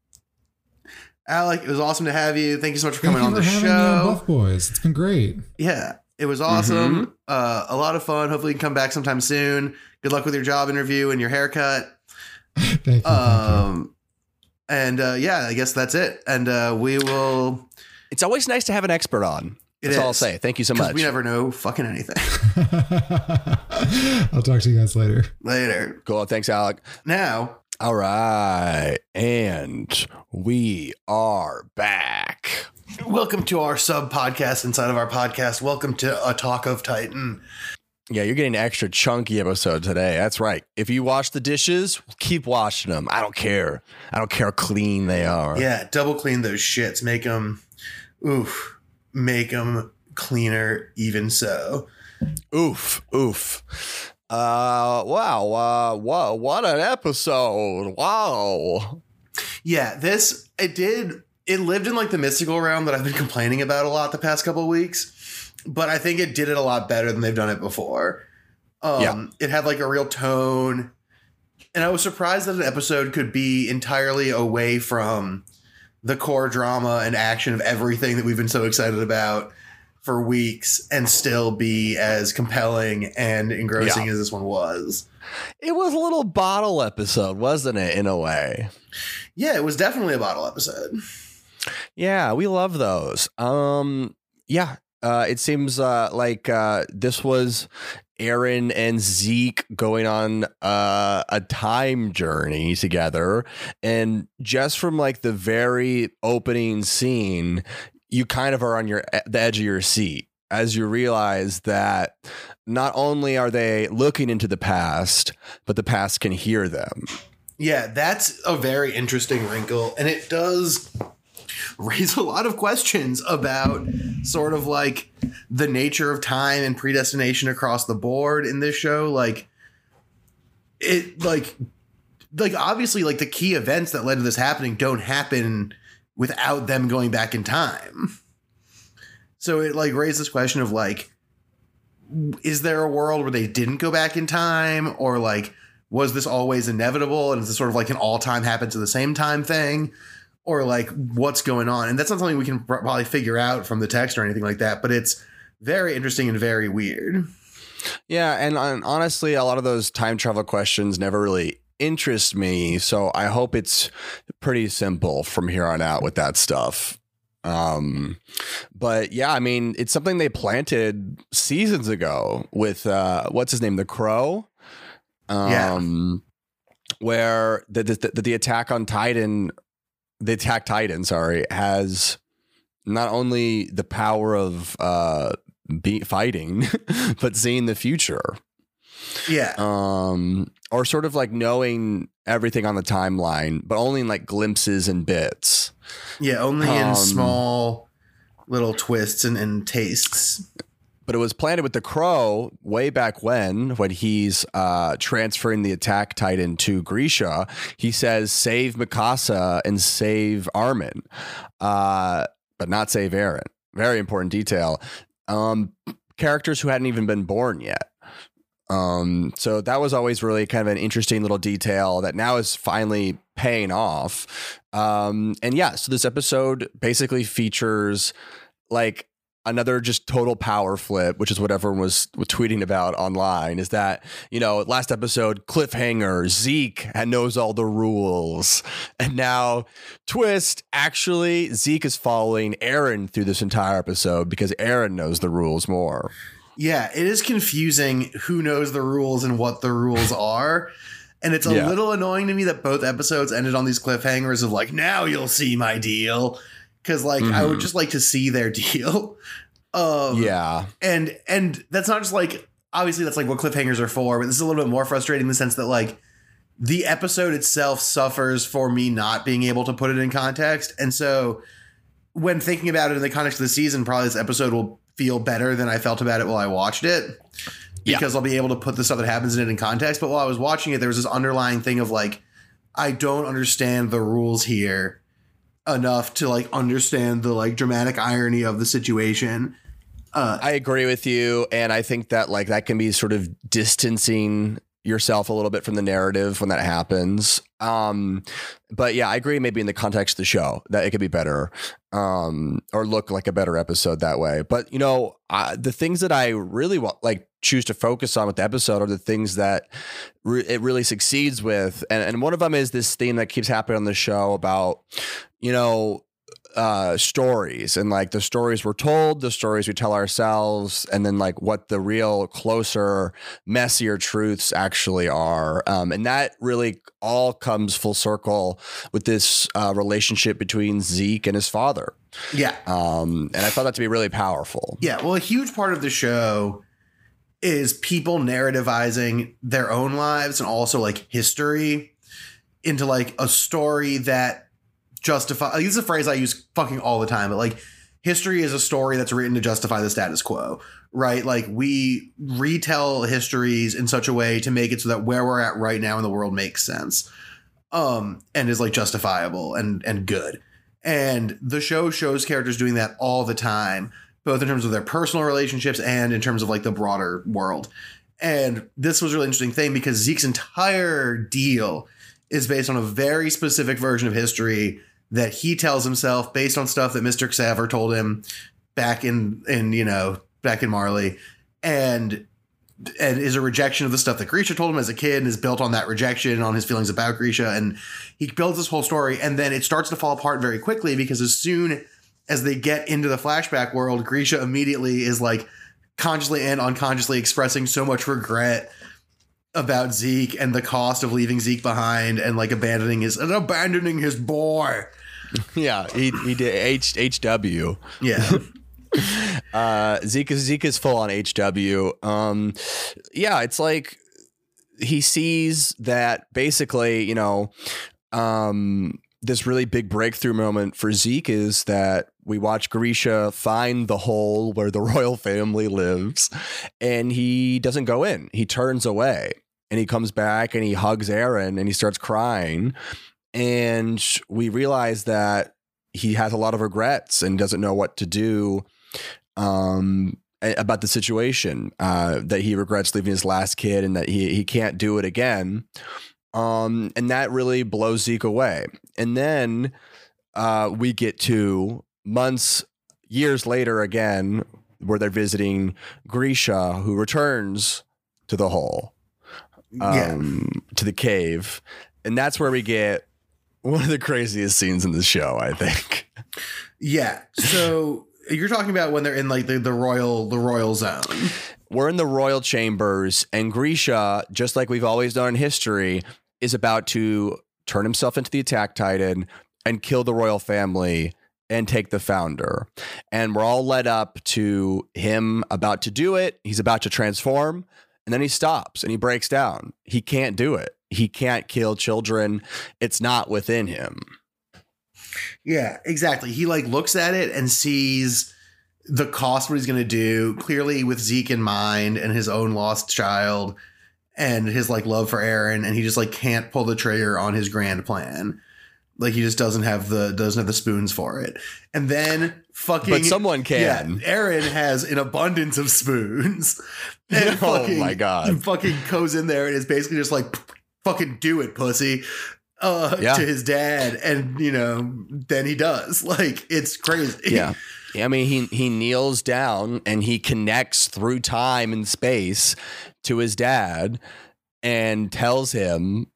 Alec, it was awesome to have you. Thank you so much for Thank coming you on for the having me on show. Buff Boys. It's been great. Yeah, it was awesome. Mm-hmm. Uh, a lot of fun. Hopefully, you can come back sometime soon. Good luck with your job interview and your haircut. Thank you. thank you. Um, and uh, yeah, I guess that's it. And uh, we will. It's always nice to have an expert on. It That's all I'll say. Thank you so much. We never know fucking anything. I'll talk to you guys later. Later. cool. Thanks, Alec. Now, All right, and we are back. welcome to our sub podcast inside of our podcast. Welcome to a talk of Titan. Yeah, you're getting an extra chunky episode today. That's right. If you wash the dishes, keep washing them. I don't care. I don't care how clean they are. Yeah, double clean those shits. Make them, oof, make them cleaner. Even so, Oof, oof. Uh, wow. Uh, whoa, what an episode. Wow. yeah, this it did. It lived in like the mystical realm that I've been complaining about a lot the past couple of weeks, but I think it did it a lot better than they've done it before. Um, Yeah. it had like a real tone, and I was surprised that an episode could be entirely away from the core drama and action of everything that we've been so excited about for weeks and still be as compelling and engrossing Yeah. as this one was. It was a little bottle episode, wasn't it, in a way? Yeah, it was definitely a bottle episode. Yeah, we love those. Um, yeah, uh, it seems uh, like uh, this was Eren and Zeke going on uh, a time journey together, and just from like the very opening scene, you kind of are on your the edge of your seat as you realize that not only are they looking into the past, but the past can hear them. Yeah, that's a very interesting wrinkle. And it does raise a lot of questions about sort of like the nature of time and predestination across the board in this show. Like, it, like, like obviously, like the key events that led to this happening don't happen without them going back in time. So it like raised this question of like, is there a world where they didn't go back in time or like was this always inevitable and is this sort of like an all time happens at the same time thing or like what's going on and that's not something we can probably figure out from the text or anything like that but it's very interesting and very weird Yeah, and, and honestly, a lot of those time travel questions never really interest me. So I hope it's pretty simple from here on out with that stuff. Um, but yeah, I mean, it's something they planted seasons ago with uh, what's his name, the Crow. Yeah. Um, where the, the the the attack on Titan, the attack Titan, sorry, has not only the power of uh be fighting, but seeing the future. Yeah. Um, or sort of like knowing everything on the timeline, but only in like glimpses and bits. Yeah, only Um, in small little twists and, and tastes. But it was planted with the crow way back when, when he's uh, transferring the attack titan to Grisha. He says, "Save Mikasa and save Armin, uh, but not save Eren." Very important detail. Um, characters who hadn't even been born yet. Um, so that was always really kind of an interesting little detail that now is finally paying off. Um, and yeah, so this episode basically features like another just total power flip, which is what everyone was, was tweeting about online. Is that you know last episode cliffhanger Zeke knows all the rules, and now twist actually Zeke is following Eren through this entire episode because Eren knows the rules more. Yeah, it is confusing who knows the rules and what the rules are. And it's a Yeah. little annoying to me that both episodes ended on these cliffhangers of like, now you'll see my deal. Cause like I would Mhm. just like to see their deal. Um Yeah, and and that's not just like obviously that's like what cliffhangers are for, but this is a little bit more frustrating in the sense that like the episode itself suffers for me not being able to put it in context. And so when thinking about it in the context of the season, probably this episode will feel better than I felt about it while I watched it. Yeah. Because I'll be able to put the stuff that happens in it in context. But while I was watching it, there was this underlying thing of like, I don't understand the rules here enough to like understand the like dramatic irony of the situation. Uh, I agree with you, and I think that like that can be sort of distancing yourself a little bit from the narrative when that happens. Um, but yeah, I agree. Maybe in the context of the show, that it could be better, um, or look like a better episode that way. But you know, uh, the things that I really want, like choose to focus on with the episode, are the things that re- it really succeeds with, and and one of them is this theme that keeps happening on the show about, you know, uh stories and like the stories we're told the stories we tell ourselves and then like what the real closer messier truths actually are. Um and that really all comes full circle with this uh relationship between Zeke and his father. Yeah. um and I thought that to be really powerful. Yeah, well, a huge part of the show is people narrativizing their own lives and also like history into like a story that justify. Like, this is a phrase I use fucking all the time, but like history is a story that's written to justify the status quo, right? Like we retell histories in such a way to make it so that where we're at right now in the world makes sense, um, and is like justifiable and and good. And the show shows characters doing that all the time both in terms of their personal relationships and in terms of like the broader world. And this was a really interesting thing because Zeke's entire deal is based on a very specific version of history that he tells himself based on stuff that Mr. Xaver told him back in in you know back in Marley and and is a rejection of the stuff that Grisha told him as a kid and is built on that rejection on his feelings about Grisha and he builds this whole story and then it starts to fall apart very quickly because as soon as they get into the flashback world, Grisha immediately is like consciously and unconsciously expressing so much regret about Zeke and the cost of leaving Zeke behind and like abandoning his and abandoning his boy. yeah he, he did H, HW Yeah. uh Zeke is full on HW. Um yeah, it's like he sees that basically, you know, um this really big breakthrough moment for Zeke is that we watch Grisha find the hole where the royal family lives and he doesn't go in. He turns away and he comes back and he hugs Eren and he starts crying and we realize that he has a lot of regrets and doesn't know what to do um, about the situation. Uh, that he regrets leaving his last kid and that he he can't do it again. Um, and that really blows Zeke away. And then uh, we get to months, years later again, where they're visiting Grisha, who returns to the hole, yeah. um, to the cave, and that's where we get one of the craziest scenes in the show. I think. Yeah. So you're talking about when they're in like the, the royal the royal zone. We're in the royal chambers, and Grisha, just like we've always done in history, is about to turn himself into the attack titan and kill the royal family and take the founder. And we're all led up to him about to do it. He's about to transform. And then he stops and he breaks down. He can't do it. He can't kill children. It's not within him. Yeah, exactly. He like looks at it and sees the cost what he's going to do clearly with Zeke in mind and his own lost child and his like love for Eren and he just like can't pull the trigger on his grand plan. Like he just doesn't have the doesn't have the spoons for it. And then fucking But someone can. Yeah, Eren has an abundance of spoons. Oh and Oh fucking, my God. Fucking goes in there and is basically just like fucking do it, pussy. Uh, Yeah. to his dad, and you know, then he does. Like it's crazy. Yeah. I mean, he he kneels down and he connects through time and space to his dad and tells him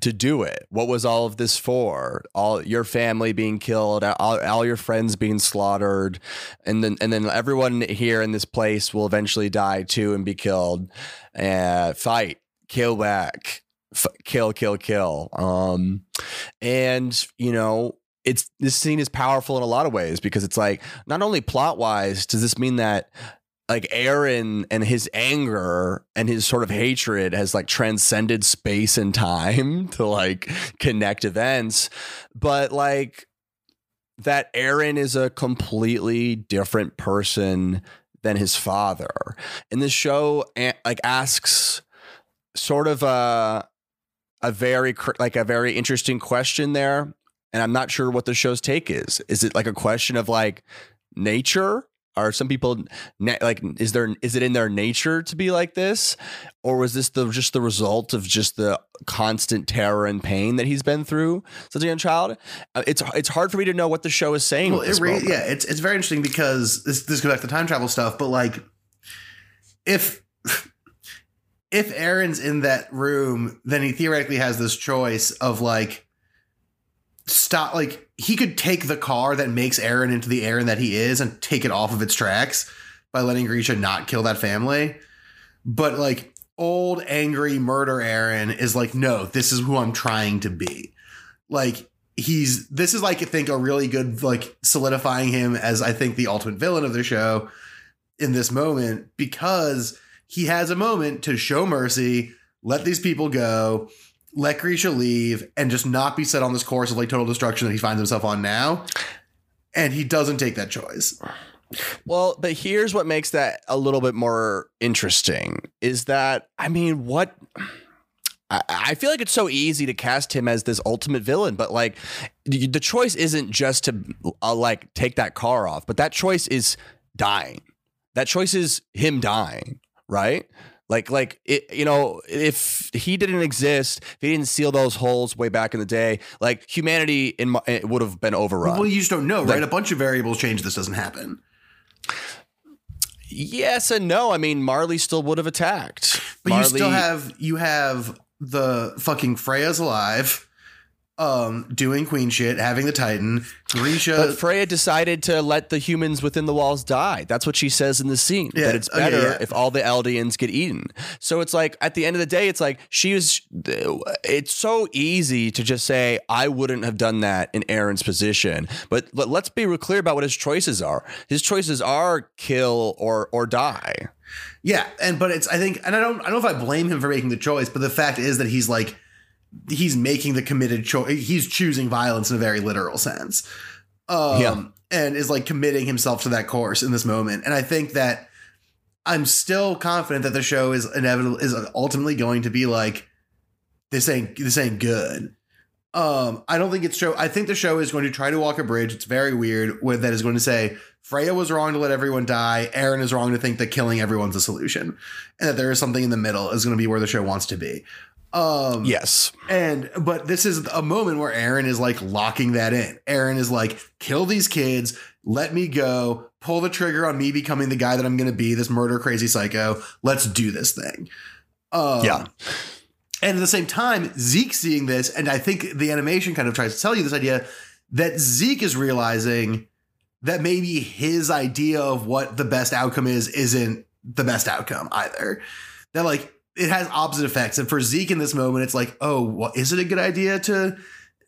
to do it. What was all of this for? All your family being killed, all, all your friends being slaughtered, and then and then everyone here in this place will eventually die too and be killed. Uh, fight, kill back, F- kill, kill, kill. Um, and you know. It's this scene is powerful in a lot of ways because it's like not only plot wise does this mean that like Eren and his anger and his sort of hatred has like transcended space and time to like connect events, but like that Eren is a completely different person than his father. And this show like asks sort of a a very like a very interesting question there and I'm not sure what the show's take is. Is it like a question of like nature? Are some people na- like is there is it in their nature to be like this, or was this the just the result of just the constant terror and pain that he's been through since a young child? Uh, It's it's hard for me to know what the show is saying. Well, it re- yeah, it's it's very interesting because this this goes back to time travel stuff, but like if if Eren's in that room, then he theoretically has this choice of like stop like he could take the car that makes Eren into the Eren that he is and take it off of its tracks by letting Grisha not kill that family. But like old angry murder Eren is like, no, this is who I'm trying to be. Like he's this is like I think a really good like solidifying him as I think the ultimate villain of the show in this moment because he has a moment to show mercy, let these people go, let Grisha leave, and just not be set on this course of like total destruction that he finds himself on now. And he doesn't take that choice. Well, but here's what makes that a little bit more interesting is that I mean, what I, feel like it's so easy to cast him as this ultimate villain, but like the the choice isn't just to uh, like take that car off, but that choice is dying. That choice is him dying, right? Like, like it, you know, if he didn't exist, if he didn't seal those holes way back in the day, like humanity in my, it eh, would have been overrun. Well, you just don't know, right? A bunch of variables change. This doesn't happen. Yes and no. I mean, Marley still would have attacked. But you still have you have the fucking Frieda's alive, um, doing queen shit, having the Titan. Grisha. But Frieda decided to let the humans within the walls die. That's what she says in the scene. Yeah, that it's okay, better yeah. if all the Eldians get eaten. So it's like at the end of the day, it's like she was. It's so easy to just say I wouldn't have done that in Eren's position. But, but let's be real clear about what his choices are. His choices are kill or or die. Yeah, and but it's I think and I don't I don't know if I blame him for making the choice, but the fact is that he's like he's making the committed choice. He's choosing violence in a very literal sense. Um Yeah. and is like committing himself to that course in this moment. And I think that I'm still confident that the show is inevitable is ultimately going to be like this ain't this ain't good. Um, I don't think it's show. I think the show is going to try to walk a bridge. It's very weird with that is going to say Frieda was wrong to let everyone die. Eren is wrong to think that killing everyone's a solution, and that there is something in the middle is going to be where the show wants to be. Um, Yes. and but this is a moment where Eren is like locking that in. Eren is like, kill these kids, let me go, pull the trigger on me becoming the guy that I'm gonna be, this murder crazy psycho. Let's do this thing. Um, Yeah. And at the same time, Zeke seeing this, and I think the animation kind of tries to tell you this idea that Zeke is realizing that maybe his idea of what the best outcome is isn't the best outcome either. That like it has opposite effects. And for Zeke in this moment, it's like, oh, well, is it a good idea to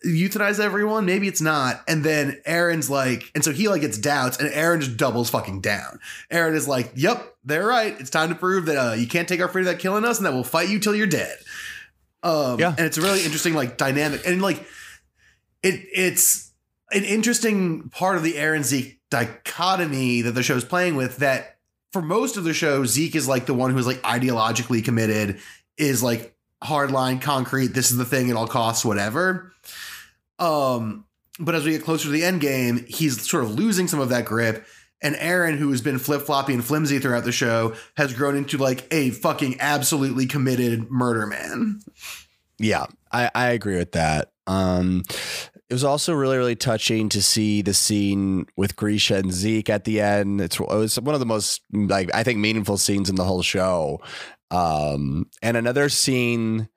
euthanize everyone? Maybe it's not. And then Eren's like, and so he like gets doubts, and Eren just doubles fucking down. Eren is like, "Yep, they're right. It's time to prove that uh, you can't take our freedom without killing us, and that we'll fight you till you're dead." Um, Yeah. and it's a really interesting like dynamic, and like it it's an interesting part of the Eren Zeke dichotomy that the show's playing with. That for most of the show, Zeke is like the one who's like ideologically committed, is like hardline, concrete. This is the thing at all costs, whatever. Um, but as we get closer to the end game, he's sort of losing some of that grip. And Eren, who has been flip floppy and flimsy throughout the show, has grown into like a fucking absolutely committed murder man. Yeah, I, I agree with that. Um, it was also really, really touching to see the scene with Grisha and Zeke at the end. It's, it was one of the most, like, I think, meaningful scenes in the whole show. Um, and another scene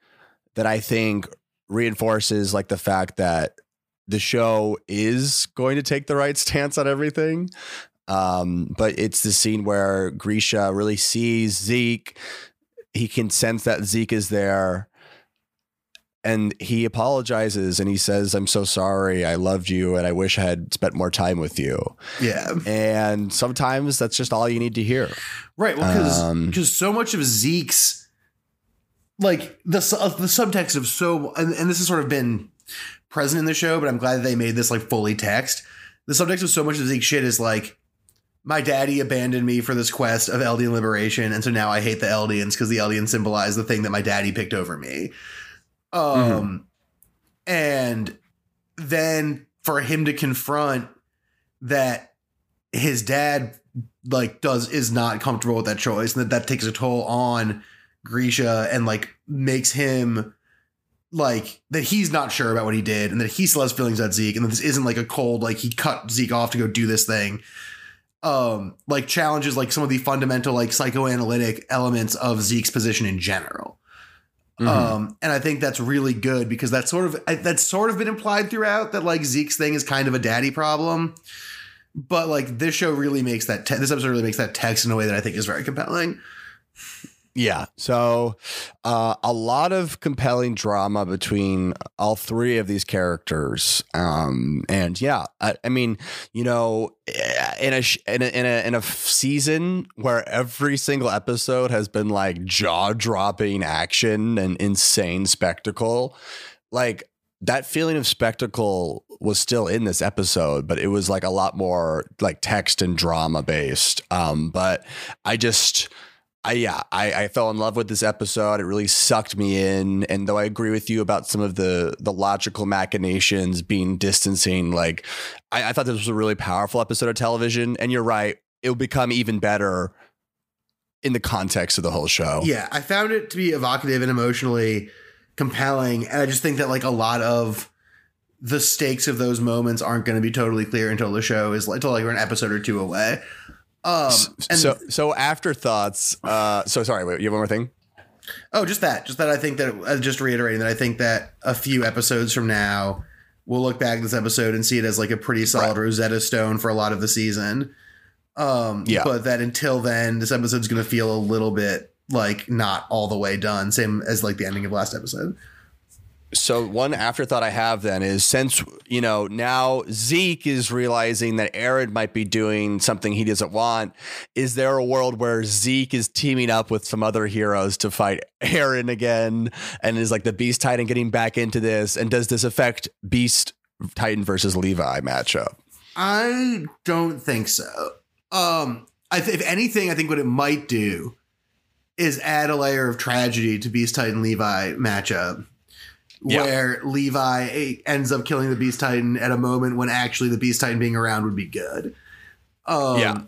that I think reinforces, like, the fact that the show is going to take the right stance on everything. Um, but it's the scene where Grisha really sees Zeke. He can sense that Zeke is there and he apologizes and he says i'm so sorry i loved you and i wish i had spent more time with you Yeah. and sometimes that's just all you need to hear Right. Well, because Um, so much of Zeke's like the uh, the subtext of so and, and this has sort of been present in the show, but I'm glad that they made this like fully text. The subtext of so much of Zeke's shit is like my daddy abandoned me for this quest of Eldian liberation, and so now I hate the Eldians because the Eldians symbolize the thing that my daddy picked over me. Um, and then for him to confront that his dad like does is not comfortable with that choice and that that takes a toll on Grisha and like makes him like that he's not sure about what he did and that he still has feelings about Zeke and that this isn't like a cold like he cut Zeke off to go do this thing. Um like challenges like some of the fundamental like psychoanalytic elements of Zeke's position in general Mhm. um, and I think that's really good because that's sort of that's sort of been implied throughout that like Zeke's thing is kind of a daddy problem, but like this show really makes that te- this episode really makes that text in a way that I think is very compelling. Yeah. So uh, a lot of compelling drama between all three of these characters. Um, and yeah I, I mean you know in a, in a in a in a season where every single episode has been like jaw-dropping action and insane spectacle like that feeling of spectacle was still in this episode but it was like a lot more like text and drama based. Um but i just I yeah, I, I fell in love with this episode. It really sucked me in. And though I agree with you about some of the the logical machinations being distancing, like I, I thought this was a really powerful episode of television. And you're right, it'll become even better in the context of the whole show. Yeah, I found it to be evocative and emotionally compelling, and I just think that like a lot of the stakes of those moments aren't going to be totally clear until the show is like until like we're an episode or two away. Um, and so so afterthoughts. Uh, so sorry, wait, you have one more thing. Oh, just that. Just that. I think that. Uh, just reiterating that I think that a few episodes from now, we'll look back at this episode and see it as like a pretty solid Rosetta Stone for a lot of the season. Um, Yeah. But that until then, this episode's going to feel a little bit like not all the way done. Same as like the ending of last episode. So one afterthought I have then is since you know now Zeke is realizing that Eren might be doing something he doesn't want, is there a world where Zeke is teaming up with some other heroes to fight Eren again, and is like the Beast Titan getting back into this, and does this affect Beast Titan versus Levi matchup? I don't think so. Um, th- if anything, I think what it might do is add a layer of tragedy to Beast Titan Levi matchup, Yeah. where Levi eh, ends up killing the Beast Titan at a moment when actually the Beast Titan being around would be good. Um, Yeah.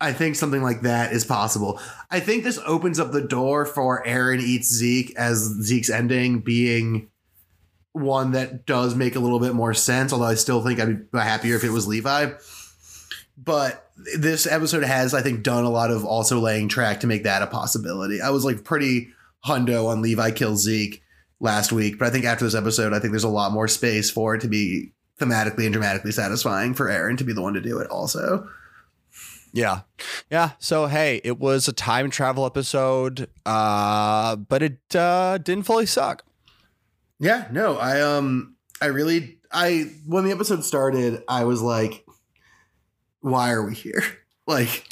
I think something like that is possible. I think this opens up the door for Eren eats Zeke as Zeke's ending being one that does make a little bit more sense. Although I still think I'd be happier if it was Levi. But this episode has, I think, done a lot of also laying track to make that a possibility. I was like pretty hundo on Levi kills Zeke last week, but I think after this episode, I think there's a lot more space for it to be thematically and dramatically satisfying for Eren to be the one to do it. Also, Yeah. Yeah. So hey, it was a time travel episode, uh, but it uh, didn't fully suck. Yeah, no, I um I really I when the episode started, I was like, why are we here? Like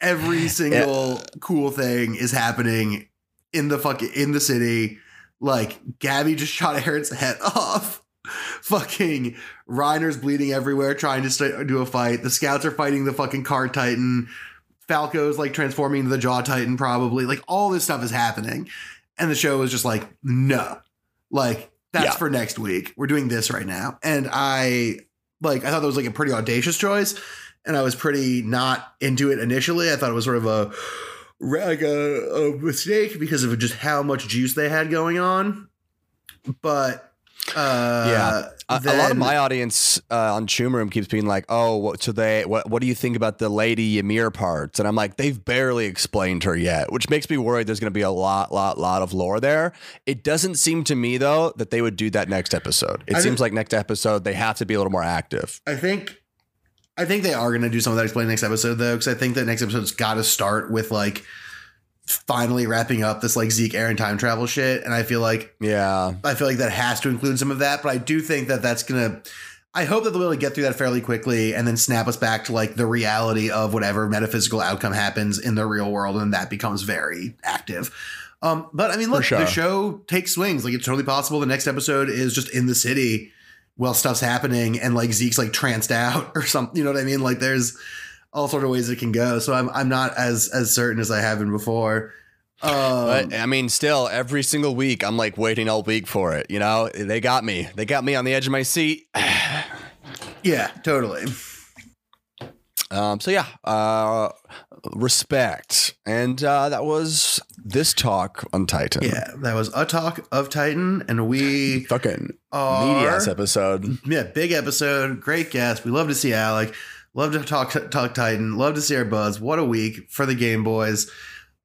every single cool thing is happening in the fucking in the city. Like Gabi just shot Eren's head off. fucking Reiner's bleeding everywhere trying to st- do a fight. The scouts are fighting the fucking cart titan. Falco's like transforming into the jaw titan probably. Like all this stuff is happening. And the show is just like, no. Like that's Yeah. for next week. We're doing this right now. And I like I thought that was like a pretty audacious choice and I was pretty not into it initially. I thought it was sort of a like a, a mistake because of just how much juice they had going on. But uh Yeah. A, a lot of my audience uh, on Choom Room keeps being like, "Oh, what, so they what? What do you think about the Lady Ymir parts?" And I'm like, "They've barely explained her yet," which makes me worried. There's going to be a lot, lot, lot of lore there. It doesn't seem to me though that they would do that next episode. It I seems didn't- like next episode they have to be a little more active. I think I think they are going to do some of that explain next episode though, because I think that next episode's got to start with like finally wrapping up this like Zeke Eren time travel shit, and I feel like Yeah, I feel like that has to include some of that, but I do think that that's gonna. I hope that they'll be able to get through that fairly quickly and then snap us back to like the reality of whatever metaphysical outcome happens in the real world, and that becomes very active. Um, but I mean, look, sure. the show takes swings. Like it's totally possible the next episode is just in the city while stuff's happening, and like Zeke's like tranced out or something. You know what I mean? Like there's all sort of ways it can go. So I'm I'm not as as certain as I have been before. Um, but I mean, still every single week I'm like waiting all week for it. You know, they got me. They got me on the edge of my seat. yeah, totally. Um, so yeah, uh, respect, and uh, that was this talk on Titan. Yeah, that was a talk of Titan, and we fucking meaty ass episode. yeah, big episode, great guest. We love to see Alec, love to talk talk Titan, love to see our buzz. What a week for the Game Boys.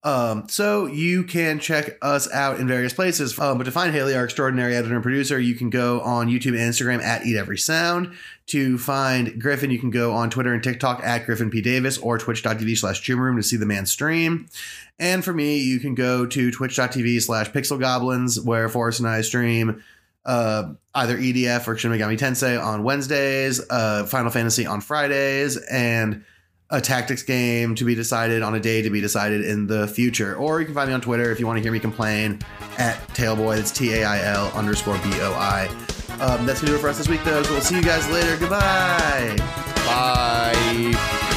Um, so you can check us out in various places. Um, but to find Haley, our extraordinary editor and producer, you can go on YouTube and Instagram at Eat Every Sound. To find Griffin, you can go on Twitter and TikTok at Griffin P. Davis or twitch.tv slash Room to see the man stream. And for me, you can go to twitch.tv slash Pixel Goblins, where Forrest and I stream uh, either EDF or Shin Megami Tensei on Wednesdays, uh, Final Fantasy on Fridays, and a tactics game to be decided on a day to be decided in the future. Or you can find me on Twitter if you want to hear me complain at Tailboy. That's T A I L underscore B O I. Um, that's going to do it for us this week, though. So we'll see you guys later. Goodbye. Bye.